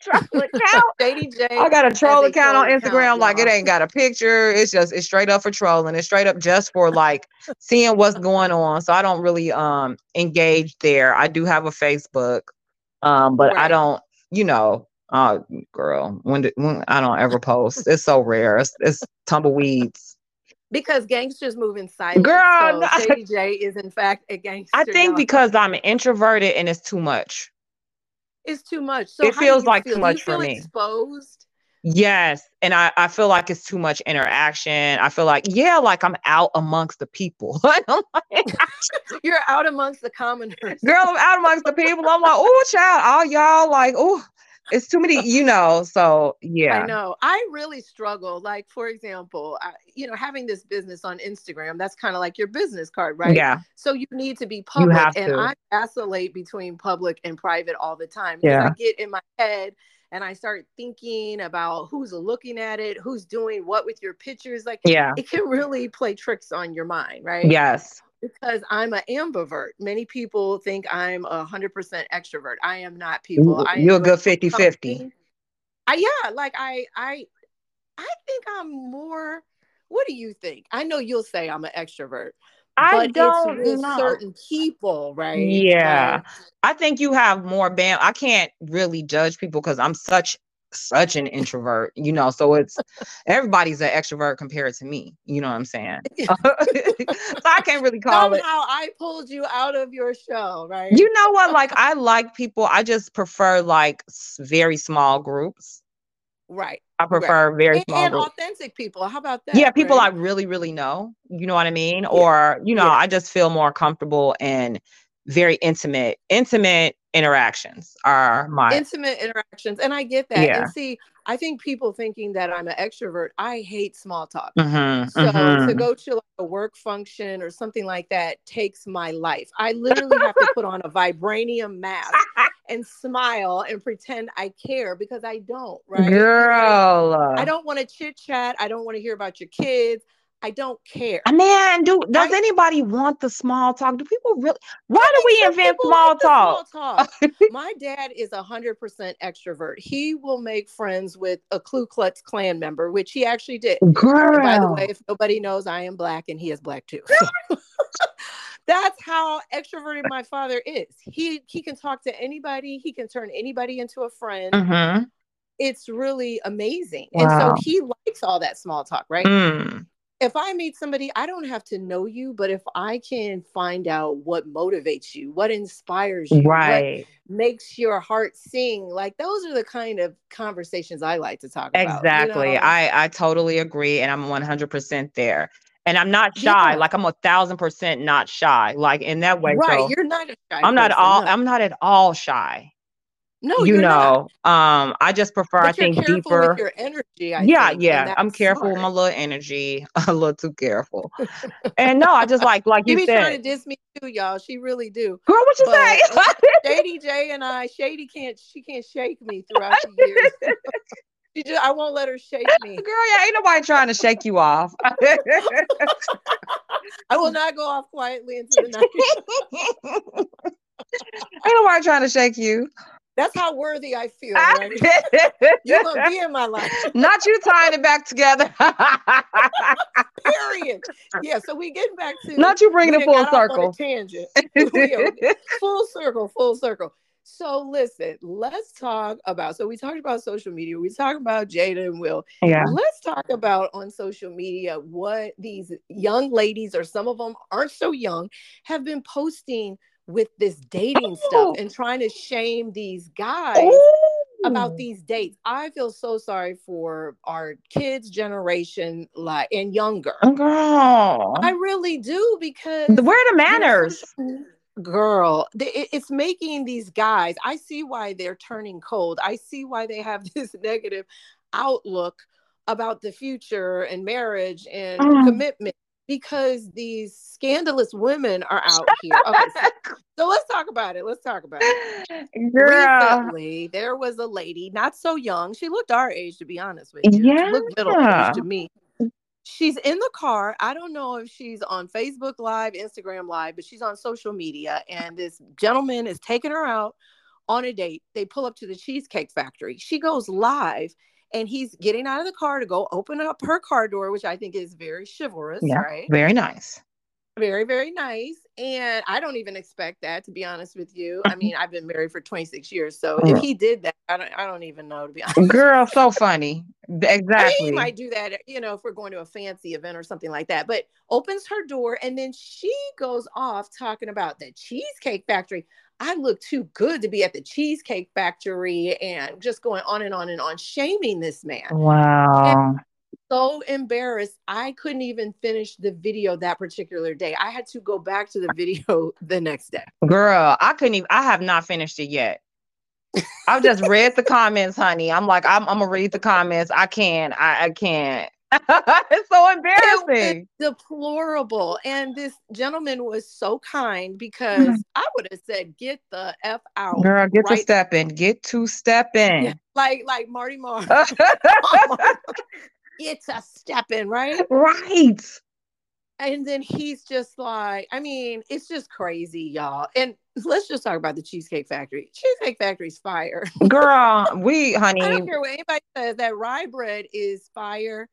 troll account. [LAUGHS] I got a troll account on Instagram. Account, like it ain't got a picture. It's just it's straight up for trolling. It's straight up just for like seeing what's going on. So I don't really um engage there. I do have a Facebook, um, but right. I don't. You know, oh girl, when, did, when I don't ever post. It's so rare. It's, it's tumbleweeds because gangsters move in silence. Girl, so Shady J is in fact a gangster. I think y'all. because I'm introverted and it's too much. It's too much. So it feels like feel? too much for me. Exposed. Yes. And I, I feel like it's too much interaction. I feel like, yeah, like I'm out amongst the people. [LAUGHS] [LAUGHS] You're out amongst the commoners. Girl, I'm out amongst the people. I'm like, oh, child, all y'all like, oh, it's too many, you know. So yeah. I know. I really struggle. Like, for example, I, you know, having this business on Instagram, that's kind of like your business card, right? Yeah. So you need to be public. and I vacillate between public and private all the time. Yeah. I get in my head and I start thinking about who's looking at it, who's doing what with your pictures. Like, yeah, it can really play tricks on your mind, right? Yes. Because I'm an ambivert. Many people think I'm a hundred percent extrovert. I am not. People, you're a good 50 50. I, yeah, like I, I, I think I'm more. What do you think? I know you'll say I'm an extrovert. I don't it's know. certain people, right? Yeah. Like, I think you have more bam. I can't really judge people because I'm such such an introvert, you know. So it's everybody's an extrovert compared to me. You know what I'm saying? [LAUGHS] so I can't really call Somehow it. I pulled you out of your show, right? You know what? Like I like people. I just prefer like very small groups. Right. I prefer right. very and, small and groups. authentic people. How about that? Yeah, people right? I really, really know. You know what I mean? Yeah. Or, you know, yeah. I just feel more comfortable and very intimate, intimate interactions are my intimate interactions. And I get that. Yeah. And see, I think people thinking that I'm an extrovert, I hate small talk. Mm-hmm, so mm-hmm. to go to like a work function or something like that takes my life. I literally have to put on a vibranium mask [LAUGHS] and smile and pretend I care because I don't, right? Girl. I don't want to chit chat. I don't want to hear about your kids. I don't care. Man, do does I- anybody want the small talk? Do people really? Why do we invent small talk? small talk. [LAUGHS] My dad is a hundred percent extrovert. He will make friends with a Ku Klux Klan member, which he actually did. Girl. And by the way, if nobody knows, I am black and he is black too. [LAUGHS] That's how extroverted my father is. He he can talk to anybody. He can turn anybody into a friend. mm-hmm. It's really amazing. Wow. And so he likes all that small talk, right? Mm. If I meet somebody, I don't have to know you, but if I can find out what motivates you, what inspires you, what Right. makes your heart sing, like those are the kind of conversations I like to talk about. you Exactly. know? I I totally agree, and I'm 100% there. And I'm not shy. Yeah. Like I'm a thousand percent not shy. Like in that way. right. so You're not shy I'm not all. No, I'm not at all shy. No you you're not. know. Um. I just prefer. But I think deeper. with your energy. I yeah, think, yeah. I'm careful with my little energy. [LAUGHS] A little too careful. [LAUGHS] and no, I just like like She you be trying to said. diss me too, y'all. She really do. Girl, what you But say? [LAUGHS] Shady J and I, Shady can't she can't shake me throughout the years. she just I won't let her shake me. Girl, yeah, ain't nobody trying to shake you off. I will not go off quietly into the night. ain't nobody trying to shake you. That's how worthy I feel. Ah. Right? [LAUGHS] You're gonna be in my life. Not you tying it back together. [LAUGHS] Period. Yeah. So we getting back to Not you bringing it full got on a circle. tangent. [LAUGHS] Full circle. Full circle. So listen, let's talk about. So we talked about social media. We talked about Jada and Will. yeah. Let's talk about on social media what these young ladies, or some of them aren't so young, have been posting with this dating Ooh. stuff and trying to shame these guys about these dates. I feel so sorry for our kids' generation, like and younger. Girl. I really do because Where are the manners? girl, it's making these guys. I see why they're turning cold. I see why they have [LAUGHS] this negative outlook about the future and marriage and Mm. commitment because these scandalous women are out [LAUGHS] here. Okay, so, so let's talk about it. Let's talk about it. Girl. Recently, there was a lady, not so young. She looked our age, to be honest with you. She looked middle Yeah. aged to me. She's in the car. I don't know if she's on Facebook Live, Instagram Live, but she's on social media. And this gentleman is taking her out on a date. They pull up to the Cheesecake Factory. She goes live and he's getting out of the car to go open up her car door, which I think is very chivalrous, Yeah. right? Very nice. very very nice and i don't even expect that to be honest with you i [LAUGHS] mean i've been married for 26 years so if mm. he did that i don't i don't even know to be [LAUGHS] honest Girl, so funny. I mean, Exactly. he might do that you know if we're going to a fancy event or something like that but opens her door and then she goes off talking about the cheesecake factory i look too good to be at the cheesecake factory and just going on and on and on shaming this man Wow. so embarrassed. I couldn't even finish the video that particular day. I had to go back to the video [LAUGHS] the next day. Girl, I couldn't even I have not finished it yet. I've just read the comments, honey. I'm like, I'm, I'm gonna read the comments. I can't. I, I can't. It's [LAUGHS] so embarrassing. Deplorable. And this gentleman was so kind hmm. because I would have said, "Get the f out." Girl, get to right- stepping. Get to stepping. Yeah, like like Marty Mar. [LAUGHS] [LAUGHS] Get to stepping, right? right. And then he's just like, I mean, it's just crazy, y'all. And let's just talk about the Cheesecake Factory. Cheesecake Factory's fire. Girl, we, honey. I don't care what anybody says. That rye bread is fire,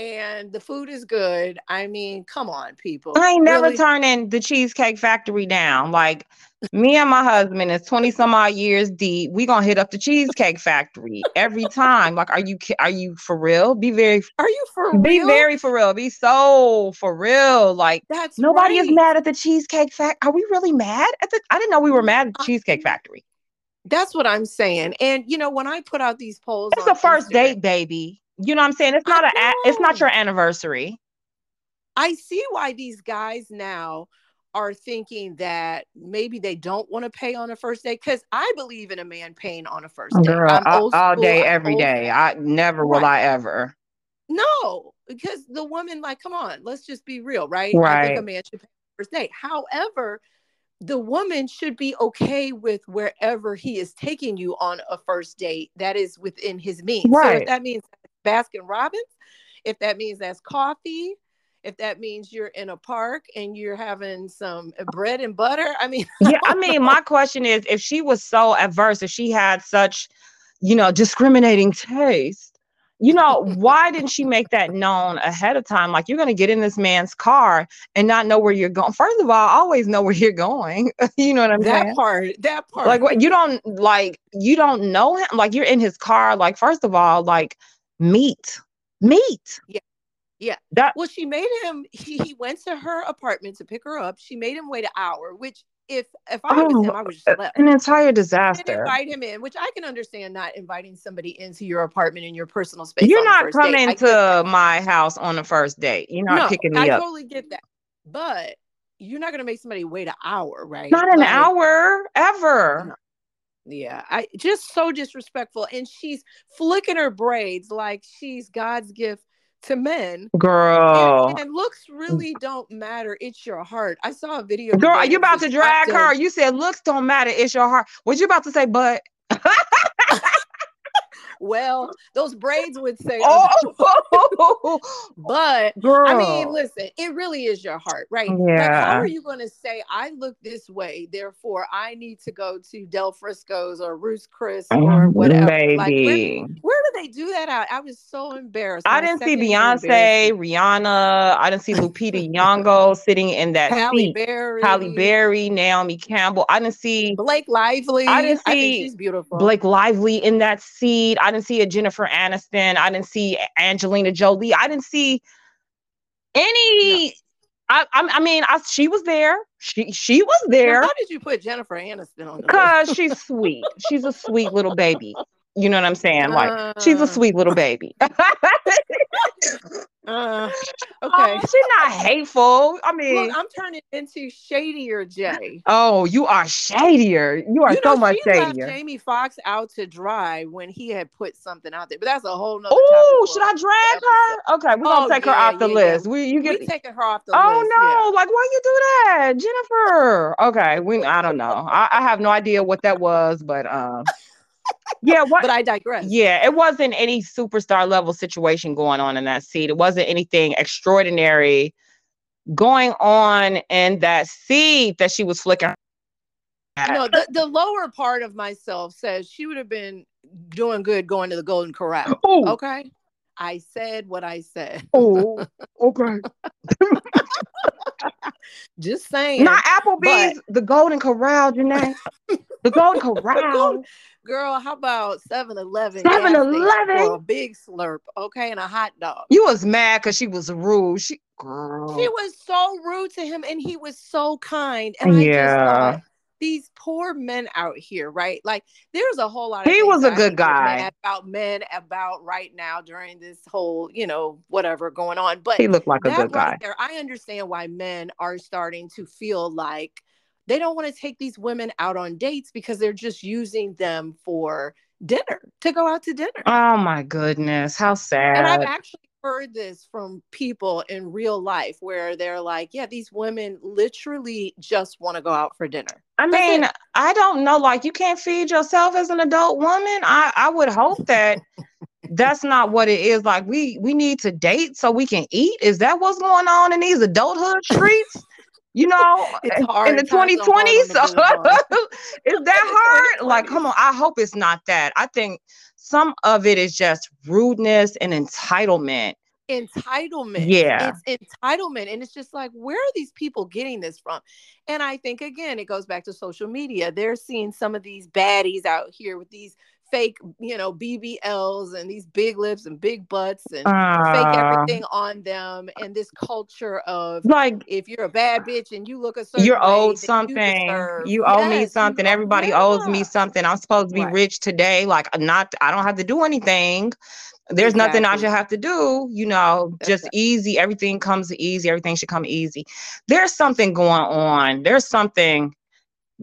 and the food is good. I mean, come on, people. I ain't never Really? turning the Cheesecake Factory down. Like me and my husband is 20 some odd years deep. We gonna hit up the Cheesecake Factory every time. Like, are you are you for real? Be very Are you for be real? Be very for real. Be so for real. Like That's nobody is mad at the Cheesecake Factory. Are we really mad at the I didn't know we were mad at the Uh, Cheesecake Factory. That's what I'm saying. And you know, when I put out these polls, It's a first Instagram, date, baby. You know what I'm saying? It's not a a it's not your anniversary. I see why these guys now are thinking that maybe they don't want to pay on a first date because I believe in a man paying on a first date. Girl, I'm all, all day, I'm every old day. I never will Right. I ever. No, because the woman, like, come on, let's just be real, right? I think Right. a man should pay on the first date. However, the woman should be okay with wherever he is taking you on a first date that is within his means. So Right. if that means Baskin Robbins, if that means that's coffee, if that means you're in a park and you're having some bread and butter, I mean, [LAUGHS] yeah, I mean, my question is if she was so adverse, if she had such, you know, discriminating taste, you know, why didn't she make that known ahead of time? Like, you're going to get in this man's car and not know where you're going. First of all, always know where you're going. [LAUGHS] you know what I'm that saying? part, that part. Like, what you don't like, you don't know him. Like, you're in his car. Like, first of all, like, meet, meet. Yeah. Yeah. That Well, she made him. He, he went to her apartment to pick her up. She made him wait an hour. Which, if if I was Oh, him, I would just uh, left. an entire disaster. invite him in, which I can understand not inviting somebody into your apartment in your personal space. You're not coming I to my house on the first date. You're not no, picking I me up. I totally get that. But you're not gonna make somebody wait an hour, right? Not an Like, hour ever. Yeah, I just so disrespectful. And she's flicking her braids like she's God's gift to men. Girl. And, and looks really don't matter. It's your heart. I saw a video. Girl, you about to drag her. You said looks don't matter. It's your heart. What you about to say, but Well, those braids would say, [LAUGHS] oh but girl. I mean, listen, it really is your heart, right? Like, Yeah. how are you going to say, I look this way, therefore I need to go to Del Frisco's or Ruth's Chris oh, or whatever? Like, where, where do they do that out? I was so embarrassed. I didn't see Beyonce. Rihanna. I didn't see Lupita [LAUGHS] Nyong'o sitting in that Halle seat. Berry, Halle Berry, Naomi Campbell. I didn't see Blake Lively. I didn't think see she's beautiful. Blake Lively in that seat. I didn't see a Jennifer Aniston. I didn't see Angelina Jolie. I didn't see any. I, I I mean, I, she was there. She she was there how did you put Jennifer Aniston on the because she's sweet. She's a sweet little baby. [LAUGHS] You know what I'm saying? Like she's Uh, a sweet little baby. [LAUGHS] uh, Oh, okay. she's not hateful. I mean, Look, I'm turning into shadier Jay. oh, you are shadier. You are you so know, much she left shadier. Jamie Foxx out to dry when he had put something out there, but that's a whole nother Oh, should I drag her? Okay, we're gonna Oh, take her off the yeah, yeah. list. We you We get taking her off the Oh list. Oh no! Like, why you do that, Jennifer? Okay, we. I don't know. I, I have no idea what that was, but um, yeah. Yeah. What? But I digress. yeah, it wasn't any superstar level situation going on in that seat. It wasn't anything extraordinary going on in that seat that she was flicking. at. No, the, the lower part of myself says she would have been doing good going to the Golden Corral. Oh, Okay. I said what I said. oh, okay. [LAUGHS] Just saying. Not Applebee's, the Golden Corral, Janay. the Golden [LAUGHS] Corral. Girl, how about 7 Eleven? 7-Eleven? A big slurp, okay, and a hot dog. You was mad because she was rude. She girl. She was so rude to him and he was so kind. And I just thought, these poor men out here, right? Like there's a whole lot of He was a good guy. about men about right now during this whole, you know, whatever going on. But he looked like a good guy. there, I understand why men are starting to feel like they don't want to take these women out on dates because they're just using them for dinner to go out to dinner. Oh my goodness, how sad. And I've actually heard this from people in real life where they're like, yeah, these women literally just want to go out for dinner. I mean. I don't know. Like, you can't feed yourself as an adult woman. I I would hope that [LAUGHS] that's not what it is. Like, we we need to date so we can eat. Is that what's going on in these adulthood streets? You know, [LAUGHS] It's eh, hard. in the Times are 2020s. the is that [LAUGHS] hard? Like, come on. I hope it's not that. I think some of it is just rudeness and entitlement. entitlement. Yeah. It's entitlement. And it's just like, where are these people getting this from? And I think, again, it goes back to social media. They're seeing some of these baddies out here with these fake, you know, BBLs and these big lips and big butts and fake Uh, everything on them. And this culture of like if you're a bad bitch and you look a certain you're owed something. deserve- You, owe me Yes, you something. Everybody owes me something. I'm supposed to be Right. rich today. Like not I don't have to do anything. There's nothing I should have to do, you know, That's just easy. Everything comes easy. Everything should come easy. There's something going on. There's something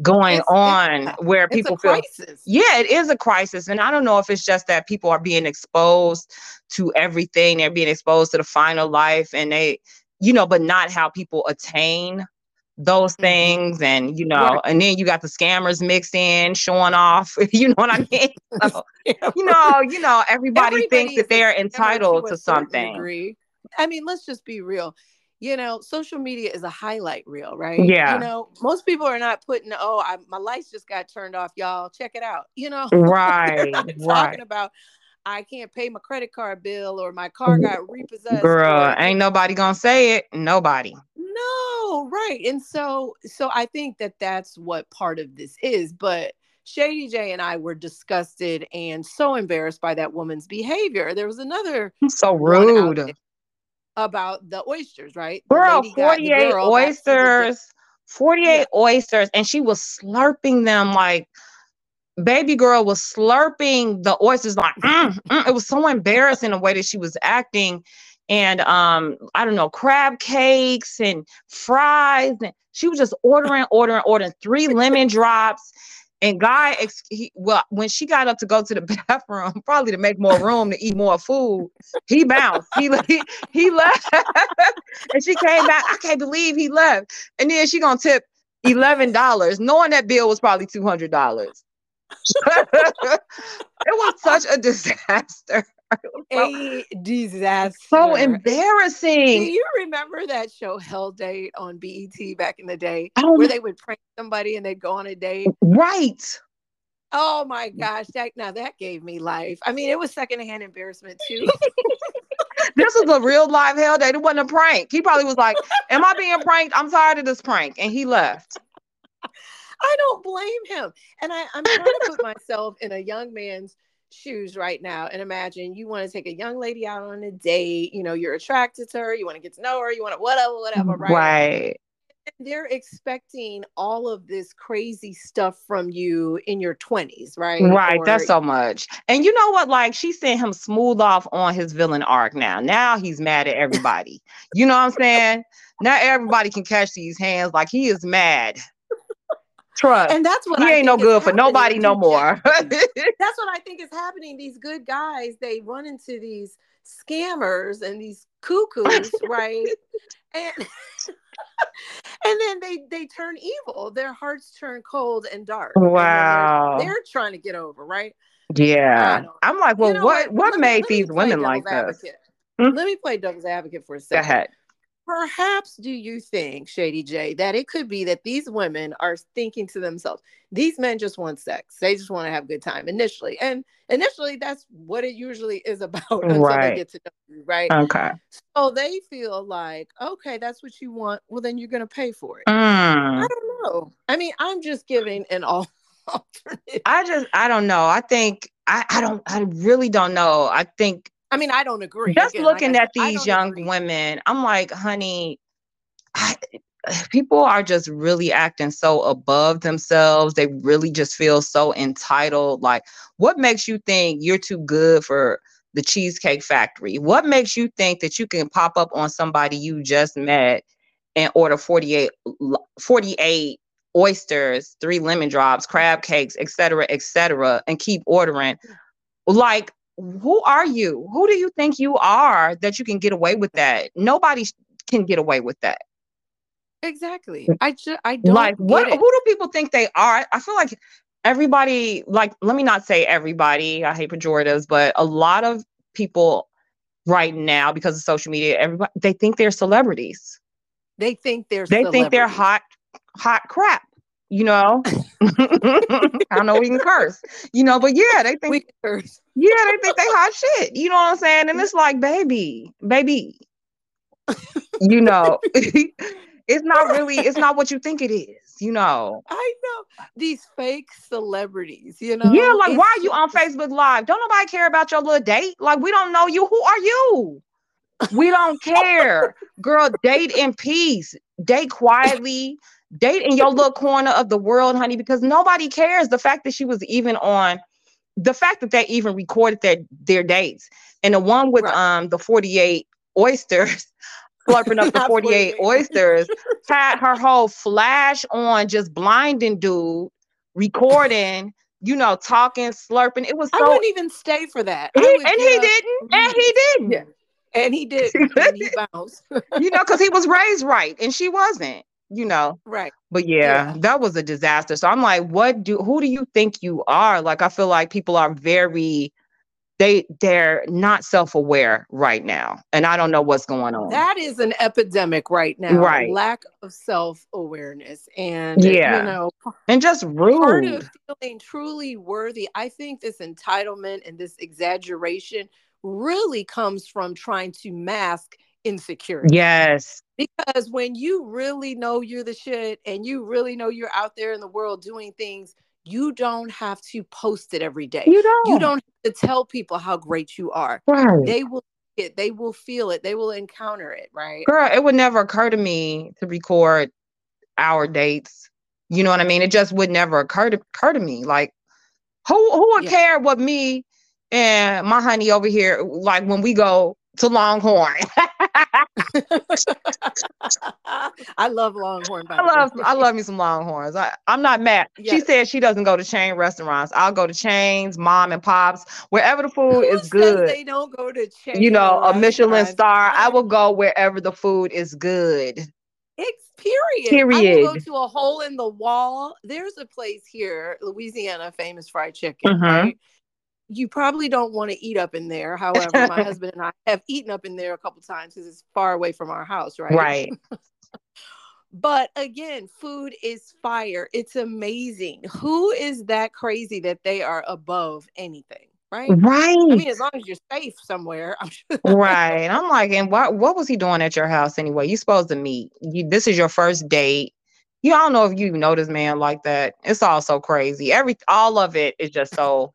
going It's- it's- on where It's people a feel crisis. yeah, it is a crisis. And I don't know if it's just that people are being exposed to everything. They're being exposed to the final life and they, you know, but not how people attain those Mhm. things and you know Right. and then you got the scammers mixed in showing off [LAUGHS] you know what i mean [LAUGHS] So, you know you know everybody, Everybody thinks that they're entitled a to something degree. I mean, let's just be real. You know, social media is a highlight reel, right? Yeah. You know, most people are not putting, oh, I, my lights just got turned off, y'all. Check it out. You know, [LAUGHS] right right talking about I can't pay my credit card bill or my car got repossessed. girl ain't nobody gonna say it nobody No, right. And so so I think that that's what part of this is, but Shady J and I were disgusted and so embarrassed by that woman's behavior. There was another so rude about the oysters, right? Girl lady got- the 48 girl got to the di- oysters 48 oysters. And she was slurping them like baby girl was slurping the oysters like mm, mm. it was so embarrassing the way that she was acting. And um i don't know crab cakes and fries. And she was just ordering ordering ordering three lemon [LAUGHS] drops and guy ex- he, well when she got up to go to the [LAUGHS] bathroom probably to make more room to eat more food he bounced. He he, he left. [LAUGHS] And she came back. I can't believe he left. And then she gonna tip $11 knowing that bill was probably $200 [LAUGHS] it was such a disaster. [LAUGHS] a disaster. So embarrassing. Do you remember that show Hell Date on BET back in the day Oh where they would prank somebody and they'd go on a date? Right. Oh my gosh, that now that gave me life. I mean, it was secondhand embarrassment too. [LAUGHS] This was a real live hell date. It wasn't a prank. He probably was like, Am I being pranked? I'm tired of this prank. And he left. I don't blame him. And I, I'm trying to put myself in a young man's shoes right now and imagine you want to take a young lady out on a date, you know, you're attracted to her, you want to get to know her, you want to whatever, whatever, mm, right? Right. They're expecting all of this crazy stuff from you in your 20s, right? Right. Or- That's so much. And you know what? Like she sent him smooth off on his villain arc now. Now he's mad at everybody. you know what I'm saying? Now everybody can catch these hands. Like he is mad. Trust. and that's what he I ain't no good for nobody no more. [LAUGHS] that's what I think is happening. These good guys, they run into these scammers and these cuckoos, [LAUGHS] right? And [LAUGHS] and then they they turn evil. Their hearts turn cold and dark. and they're- Wow. they're, trying to get over, right? yeah. I'm like, You well, know what what me- made me these women like advocate. Hmm? Let me play devil's advocate for a Go second. Perhaps do you think, Shady J, that it could be that these women are thinking to themselves, these men just want sex. They just want to have a good time initially. And initially, that's what it usually is [LAUGHS] about until Right. they get to know you, right? Okay. so they feel like, okay, that's what you want. Well, then you're going to pay for it. Mm. I don't know. I mean, I'm just giving an al- [LAUGHS] alternative. I just I don't know. I think I, I don't I really don't know. I think I mean, I don't agree. just Again, looking I at said, these young agree. women, I'm like, honey, I, [SIGHS] people are just really acting so above themselves. They really just feel so entitled. Like, what makes you think you're too good for the Cheesecake Factory? What makes you think that you can pop up on somebody you just met and order 48, 48 oysters, three lemon drops, crab cakes, et cetera, et cetera, and keep ordering? Like, who are you? Who do you think you are that you can get away with that? Nobody can get away with that. Exactly. Mm. I just I don't like, what? it. Who do people think they are? I feel like everybody. Like, let me not say everybody. I hate pejoratives, but a lot of people right now, because of social media, everybody they think they're celebrities. They think they're They think they're hot, hot crap. You know, [LAUGHS] I don't know we can curse. You know, but yeah, they think We curse. Yeah, they think they hot shit. You know what I'm saying? And it's like, baby, baby, you know, [LAUGHS] it's not really, it's not what you think it is, you know. I know these fake celebrities, you know. yeah, like, why are you on Facebook Live? Don't nobody care about your little date. Like, we don't know you. Who are you? We don't [LAUGHS] care. Girl, date in peace, date quietly, date in your little corner of the world, honey, because nobody cares. The fact that she was even on, the fact that they even recorded their, their dates. And the one with Right. um the 48 oysters, [LAUGHS] slurping up the [LAUGHS] 48 48. oysters, had her whole flash on, just blinding dude, recording, you know, talking, slurping. It was I so wouldn't even stay for that. He, and he didn't, and he didn't. Yeah. and he did, [LAUGHS] and he bounced. You know, because he was raised right and she wasn't. You know. Right. But yeah, Yeah. that was a disaster. So I'm like, what do who do you think you are? Like I feel like people are very they they're not self-aware right now. And I don't know what's going on. That is an epidemic right now. Right. Lack of self awareness. And, Yeah. you know, and just part of feeling truly worthy, I think this entitlement and this exaggeration really comes from trying to mask insecurity. Yes. Because when you really know you're the shit and you really know you're out there in the world doing things, you don't have to post it every day. You don't. You don't have to tell people how great you are. Right. They will see it, they will feel it, they will encounter it, right? Girl, it would never occur to me to record our dates. You know what I mean? It just would never occur to occur to me. Like, who who would Yeah. care what me and my honey over here like when we go to Longhorn? [LAUGHS] [LAUGHS] I love Longhorn. By I love I love me some Longhorns. I, I'm not mad. She Yes. said she doesn't go to chain restaurants. I'll go to chains, mom and pops, wherever the food Who is good. They don't go to chain You know, a Michelin star. I will go wherever the food is good. Ex- period. I will go to a hole in the wall. There's a place here, Louisiana, famous fried chicken. Mhm. Right? You probably don't want to eat up in there. However, my [LAUGHS] husband and I have eaten up in there a couple times because it's far away from our house, right? Right. [LAUGHS] But again, food is fire. It's amazing. Who is that crazy that they are above anything, right? Right. I mean, as long as you're safe somewhere, I'm [LAUGHS] sure. right. I'm like, and what what was he doing at your house anyway? You supposed to meet. You, this is your first date. You I don't know if you know this man like that. It's all so crazy. Every all of it is just so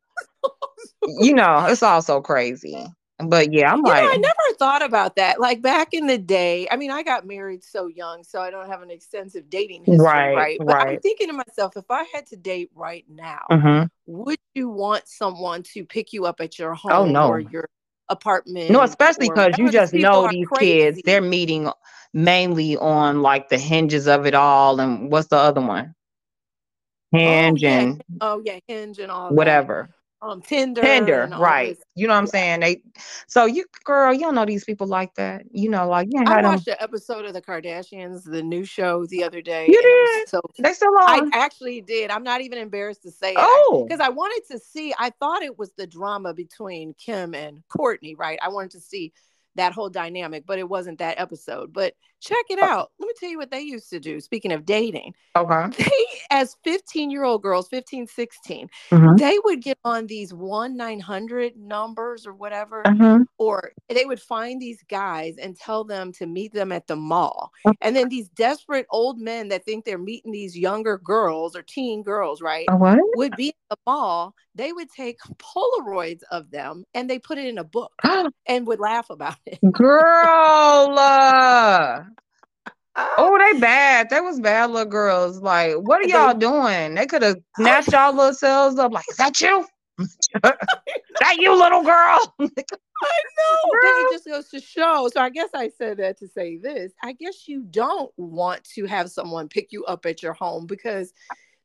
you know, it's all so crazy. But yeah, I'm You know, like I never thought about that. Like back in the day, I mean, I got married so young, so I don't have an extensive dating history, Right, right? But I'm thinking to myself, if I had to date right now, mhm. would you want someone to pick you up at your home Oh, no. or your apartment? No, especially because you just know these kids, they're meeting mainly on like the hinges of it all. And what's the other one? Hinge oh, yeah. and oh yeah, Hinge and all that. Um, Tinder, Tinder, right. You know what I'm Yeah. saying? They so you girl, you don't know these people like that. You know, like you ain't I them. watched an episode of the Kardashians, the new show, the other day. You and it was did? So They still on. I actually did. I'm not even embarrassed to say it. Oh. because I wanted to see. I thought it was the drama between Kim and Kourtney, right? I wanted to see that whole dynamic, but it wasn't that episode. But check it out. Let me tell you what they used to do. Speaking of dating, Okay. [LAUGHS] they, as 15 year old girls, 15, 16, Mhm. they would get on these 1 900 numbers or whatever, Mhm. or they would find these guys and tell them to meet them at the mall. Okay. And then these desperate old men that think they're meeting these younger girls or teen girls, right? What? would be at the mall, they would take Polaroids of them and they put it in a book [GASPS] and would laugh about it. Girl. Uh, oh, they bad. They was bad little girls. Like, what are y'all doing? They could have snatched y'all little selves up. Like, is that you? [LAUGHS] that you, little girl? [LAUGHS] No, but it just goes to show. So I guess I said that to say this. I guess you don't want to have someone pick you up at your home because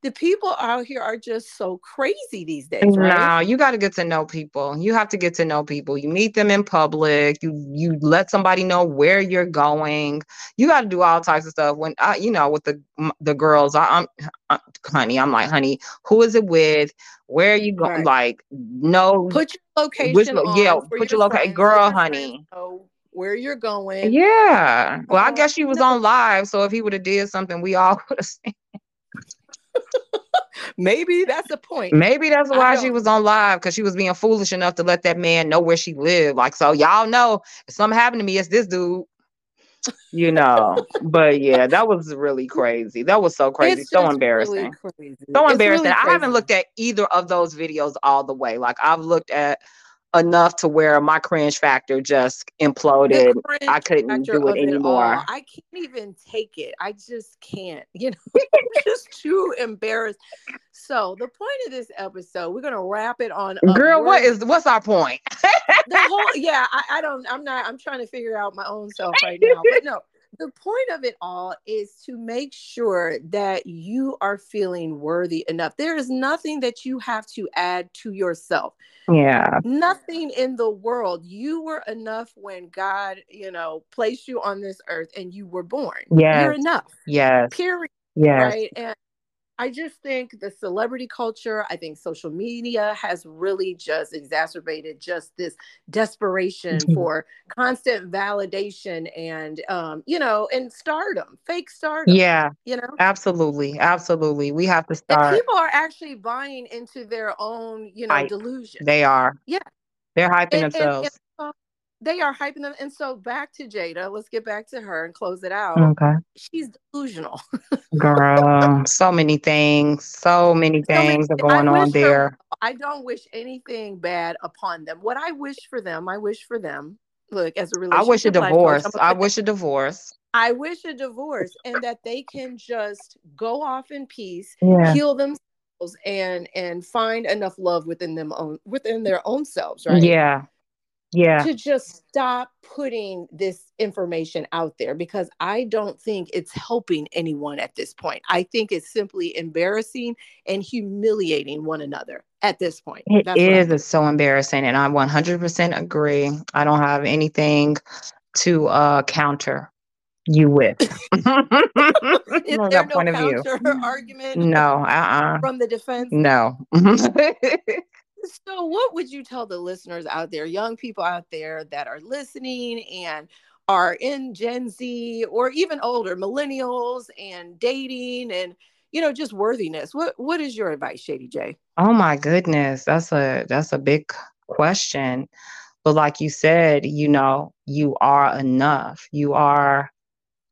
the people out here are just so crazy these days, right? No, you got to get to know people. You have to get to know people. You meet them in public. You you let somebody know where you're going. You got to do all types of stuff. When I, you know, with the the girls, I, I'm, uh, honey, I'm like, honey, who is it with? Where are you going? Right. Like, no, Put your location Which yeah, put your loca- friends. Let girl, honey. know where you're going. yeah. Well, I guess she was on live, so if he would have did something, we all [LAUGHS] would have seen. [LAUGHS] Maybe that's the point. Maybe that's why she was on live because she was being foolish enough to let that man know where she lived. Like, so y'all know if something happened to me, it's this dude. You know, [LAUGHS] but yeah, that was really crazy. That was so crazy, so embarrassing. Really crazy. so embarrassing. really I haven't looked at either of those videos all the way. Like, I've looked at enough to where my cringe factor just imploded. I couldn't do it anymore. I can't even take it. I just can't. [LAUGHS] You know, I'm just too embarrassed. So the point of this episode, we're gonna wrap it on. Girl, what word- what's our point? the whole? Yeah, I, I don't. I'm not. I'm trying to figure out my own self right now. But no, the point of it all is to make sure that you are feeling worthy enough. There is nothing that you have to add to yourself. Yeah. Nothing in the world. You were enough when God, you know, placed you on this earth and you were born. Yeah. You're enough. Yes. Period. Yes. Right. And I just think the celebrity culture, I think social media has really just exacerbated just this desperation [LAUGHS] for constant validation and, um, you know, and stardom, fake stardom, Yeah. you know? Absolutely. Absolutely. We have to And start. people are actually buying into their own, you know, Hype. delusion. They are. Yeah. They're hyping And, and, and themselves. so they are hyping them. And so back to Jada, let's get back to her and close it out. Okay. She's delusional. Girl, [LAUGHS] so many things. So many So many, things are going on wish her there. I don't wish anything bad upon them. What I wish for them, I wish for them. Look, as a I wish a relationship life coach, divorce. I'm gonna I wish a divorce. I wish a divorce and that they can just go off in peace, Yeah. heal themselves and and find enough love within them own within their own selves, right? Yeah. Yeah. To just stop putting this information out there because I don't think it's helping anyone at this point. I think it's simply embarrassing and humiliating one another at this point. It That's is. It's so embarrassing. And I 100% agree. I don't have anything to uh, counter you with. [LAUGHS] [LAUGHS] Is From there that no point of view. argument No. Uh-uh. from the defense? No. [LAUGHS] So, what would you tell the listeners out there, young people out there that are listening and are in Gen Z or even older, millennials and dating and you know just worthiness? What What is your advice, Shady J? Oh my goodness, that's a that's a big question. But like you said, you know, you are enough. You are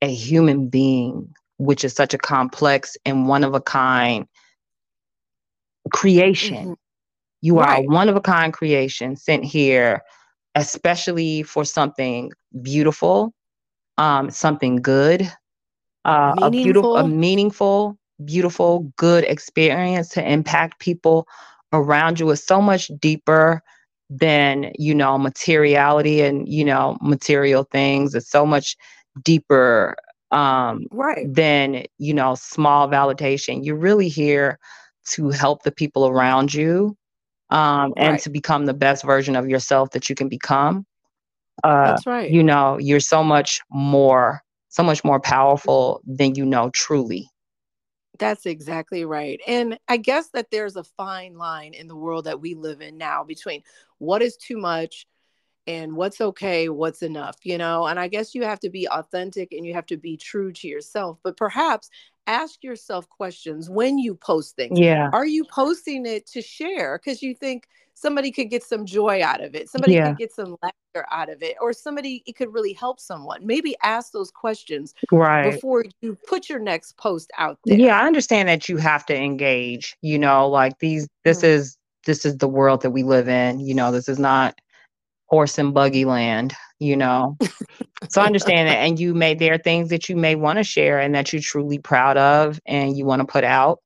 a human being, which is such a complex and one of a kind creation. Mhm. You are a one of a kind creation sent here, especially for something beautiful, um, something good, uh, a beautiful, a Meaningful. meaningful, beautiful, good experience to impact people around you is so much deeper than you know materiality and you know material things. It's so much deeper um, Right. than you know small validation. You're really here to help the people around you um, and Right. to become the best version of yourself that you can become. Uh, That's right. you know, you're so much more, so much more powerful than you know truly. That's exactly right. And I guess that there's a fine line in the world that we live in now between what is too much and what's okay, what's enough, you know? And I guess you have to be authentic and you have to be true to yourself, but perhaps ask yourself questions when you post things. Yeah. Are you posting it to share because you think somebody could get some joy out of it? Somebody Yeah. could get some laughter out of it, or somebody, it could really help someone. Maybe ask those questions Right. before you put your next post out there. Yeah, I understand that you have to engage, you know, like these this Mhm. is this is the world that we live in, you know, this is not horse and buggy land, you know. so I understand that and you may there are things that you may want to share and that you're truly proud of and you want to put out,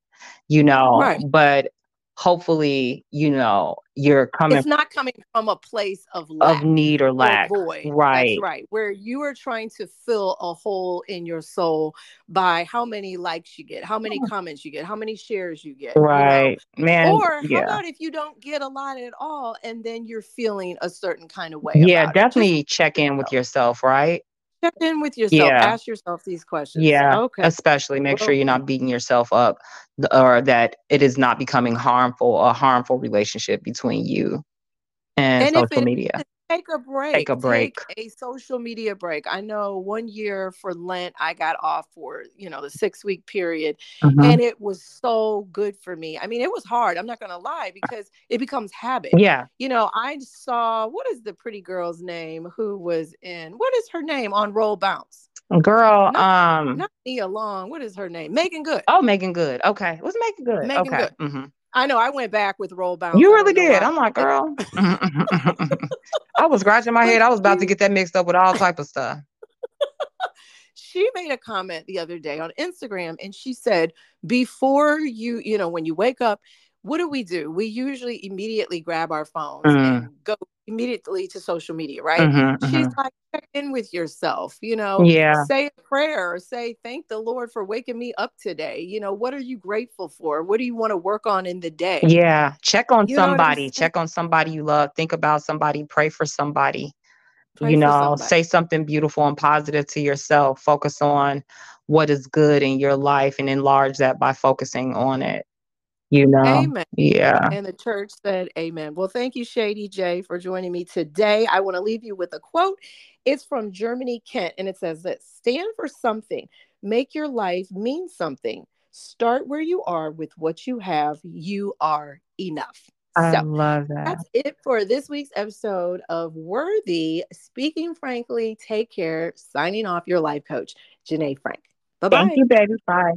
you know, Right. but hopefully, you know, you're coming It's not coming from a place of lack of need or or lack. void. Right. That's right. Where you are trying to fill a hole in your soul by how many likes you get, how many hmm. comments you get, how many shares you get. you know? Right. Man. Or how yeah. about if you don't get a lot at all and then you're feeling a certain kind of way? Yeah, about it? Definitely check in with yourself, right? Check in with yourself. Yeah. Ask yourself these questions. Yeah, Okay. especially make sure you're not beating yourself up or that it is not becoming harmful, a harmful relationship between you and, And social media. Take a break. Take a break. Take a social media break. I know one year for Lent, I got off for, you know, the six week period. Mhm. And it was so good for me. I mean, it was hard. I'm not going to lie because it becomes habit. Yeah. You know, I saw, what is the pretty girl's name who was in, what is her name on Roll Bounce? Girl, No, um Not Nia Long. What is her name? Meagan Good. oh Meagan Good. Okay. It was Meagan Good. Meagan okay. Good. hmm I know I went back with Roll Bounce. You really did. I'm like, girl. [LAUGHS] I was scratching my head. I was about to get that mixed up with all type of stuff. [LAUGHS] she made a comment the other day on Instagram and she said, before you, you know, when you wake up, what do we do? We usually immediately grab our phones Mm. and go immediately to social media, right? Mm-hmm, She's mm-hmm. like, check in with yourself, you know, yeah. say a prayer, say, thank the Lord for waking me up today. You know, what are you grateful for? What do you want to work on in the day? Yeah. Check on you somebody, check on somebody you love, think about somebody, pray for somebody. Pray you know, say something beautiful and positive to yourself. Focus on what is good in your life and enlarge that by focusing on it you know amen yeah and the church said amen well thank you shady j for joining me today i want to leave you with a quote it's from germany kent and it says that stand for something make your life mean something start where you are with what you have you are enough I so love that. That's it for this week's episode of Worthy. Speaking frankly, take care. Signing off your life coach, Janay Frank. Bye bye. Thank you, baby. Bye.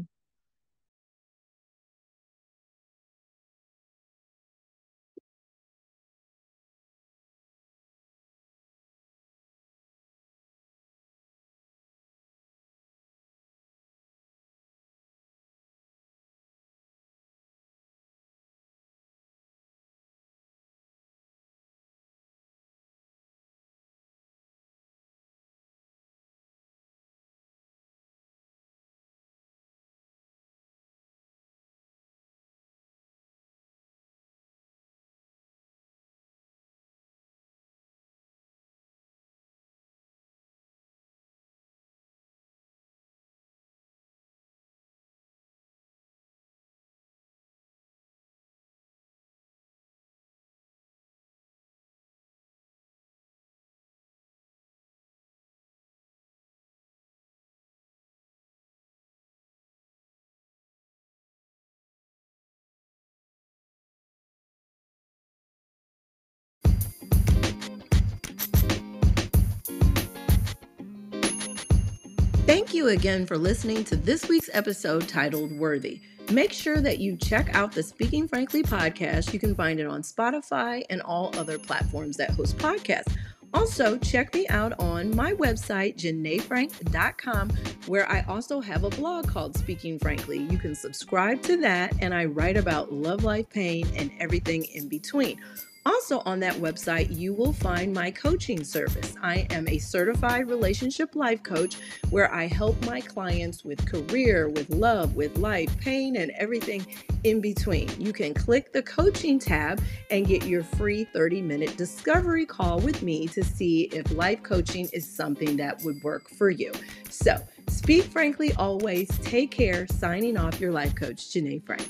Thank you again for listening to this week's episode titled Worthy. Make sure that you check out the Speaking Frankly podcast. You can find it on Spotify and all other platforms that host podcasts. Also, check me out on my website, janayfrank.com, where I also have a blog called Speaking Frankly. You can subscribe to that, and I write about love, life, pain, and everything in between. Also, on that website, you will find my coaching service. I am a certified relationship life coach where I help my clients with career, with love, with life, pain, and everything in between. You can click the coaching tab and get your free 30 minute discovery call with me to see if life coaching is something that would work for you. So, speak frankly always. Take care. Signing off, your life coach, Janay Frank.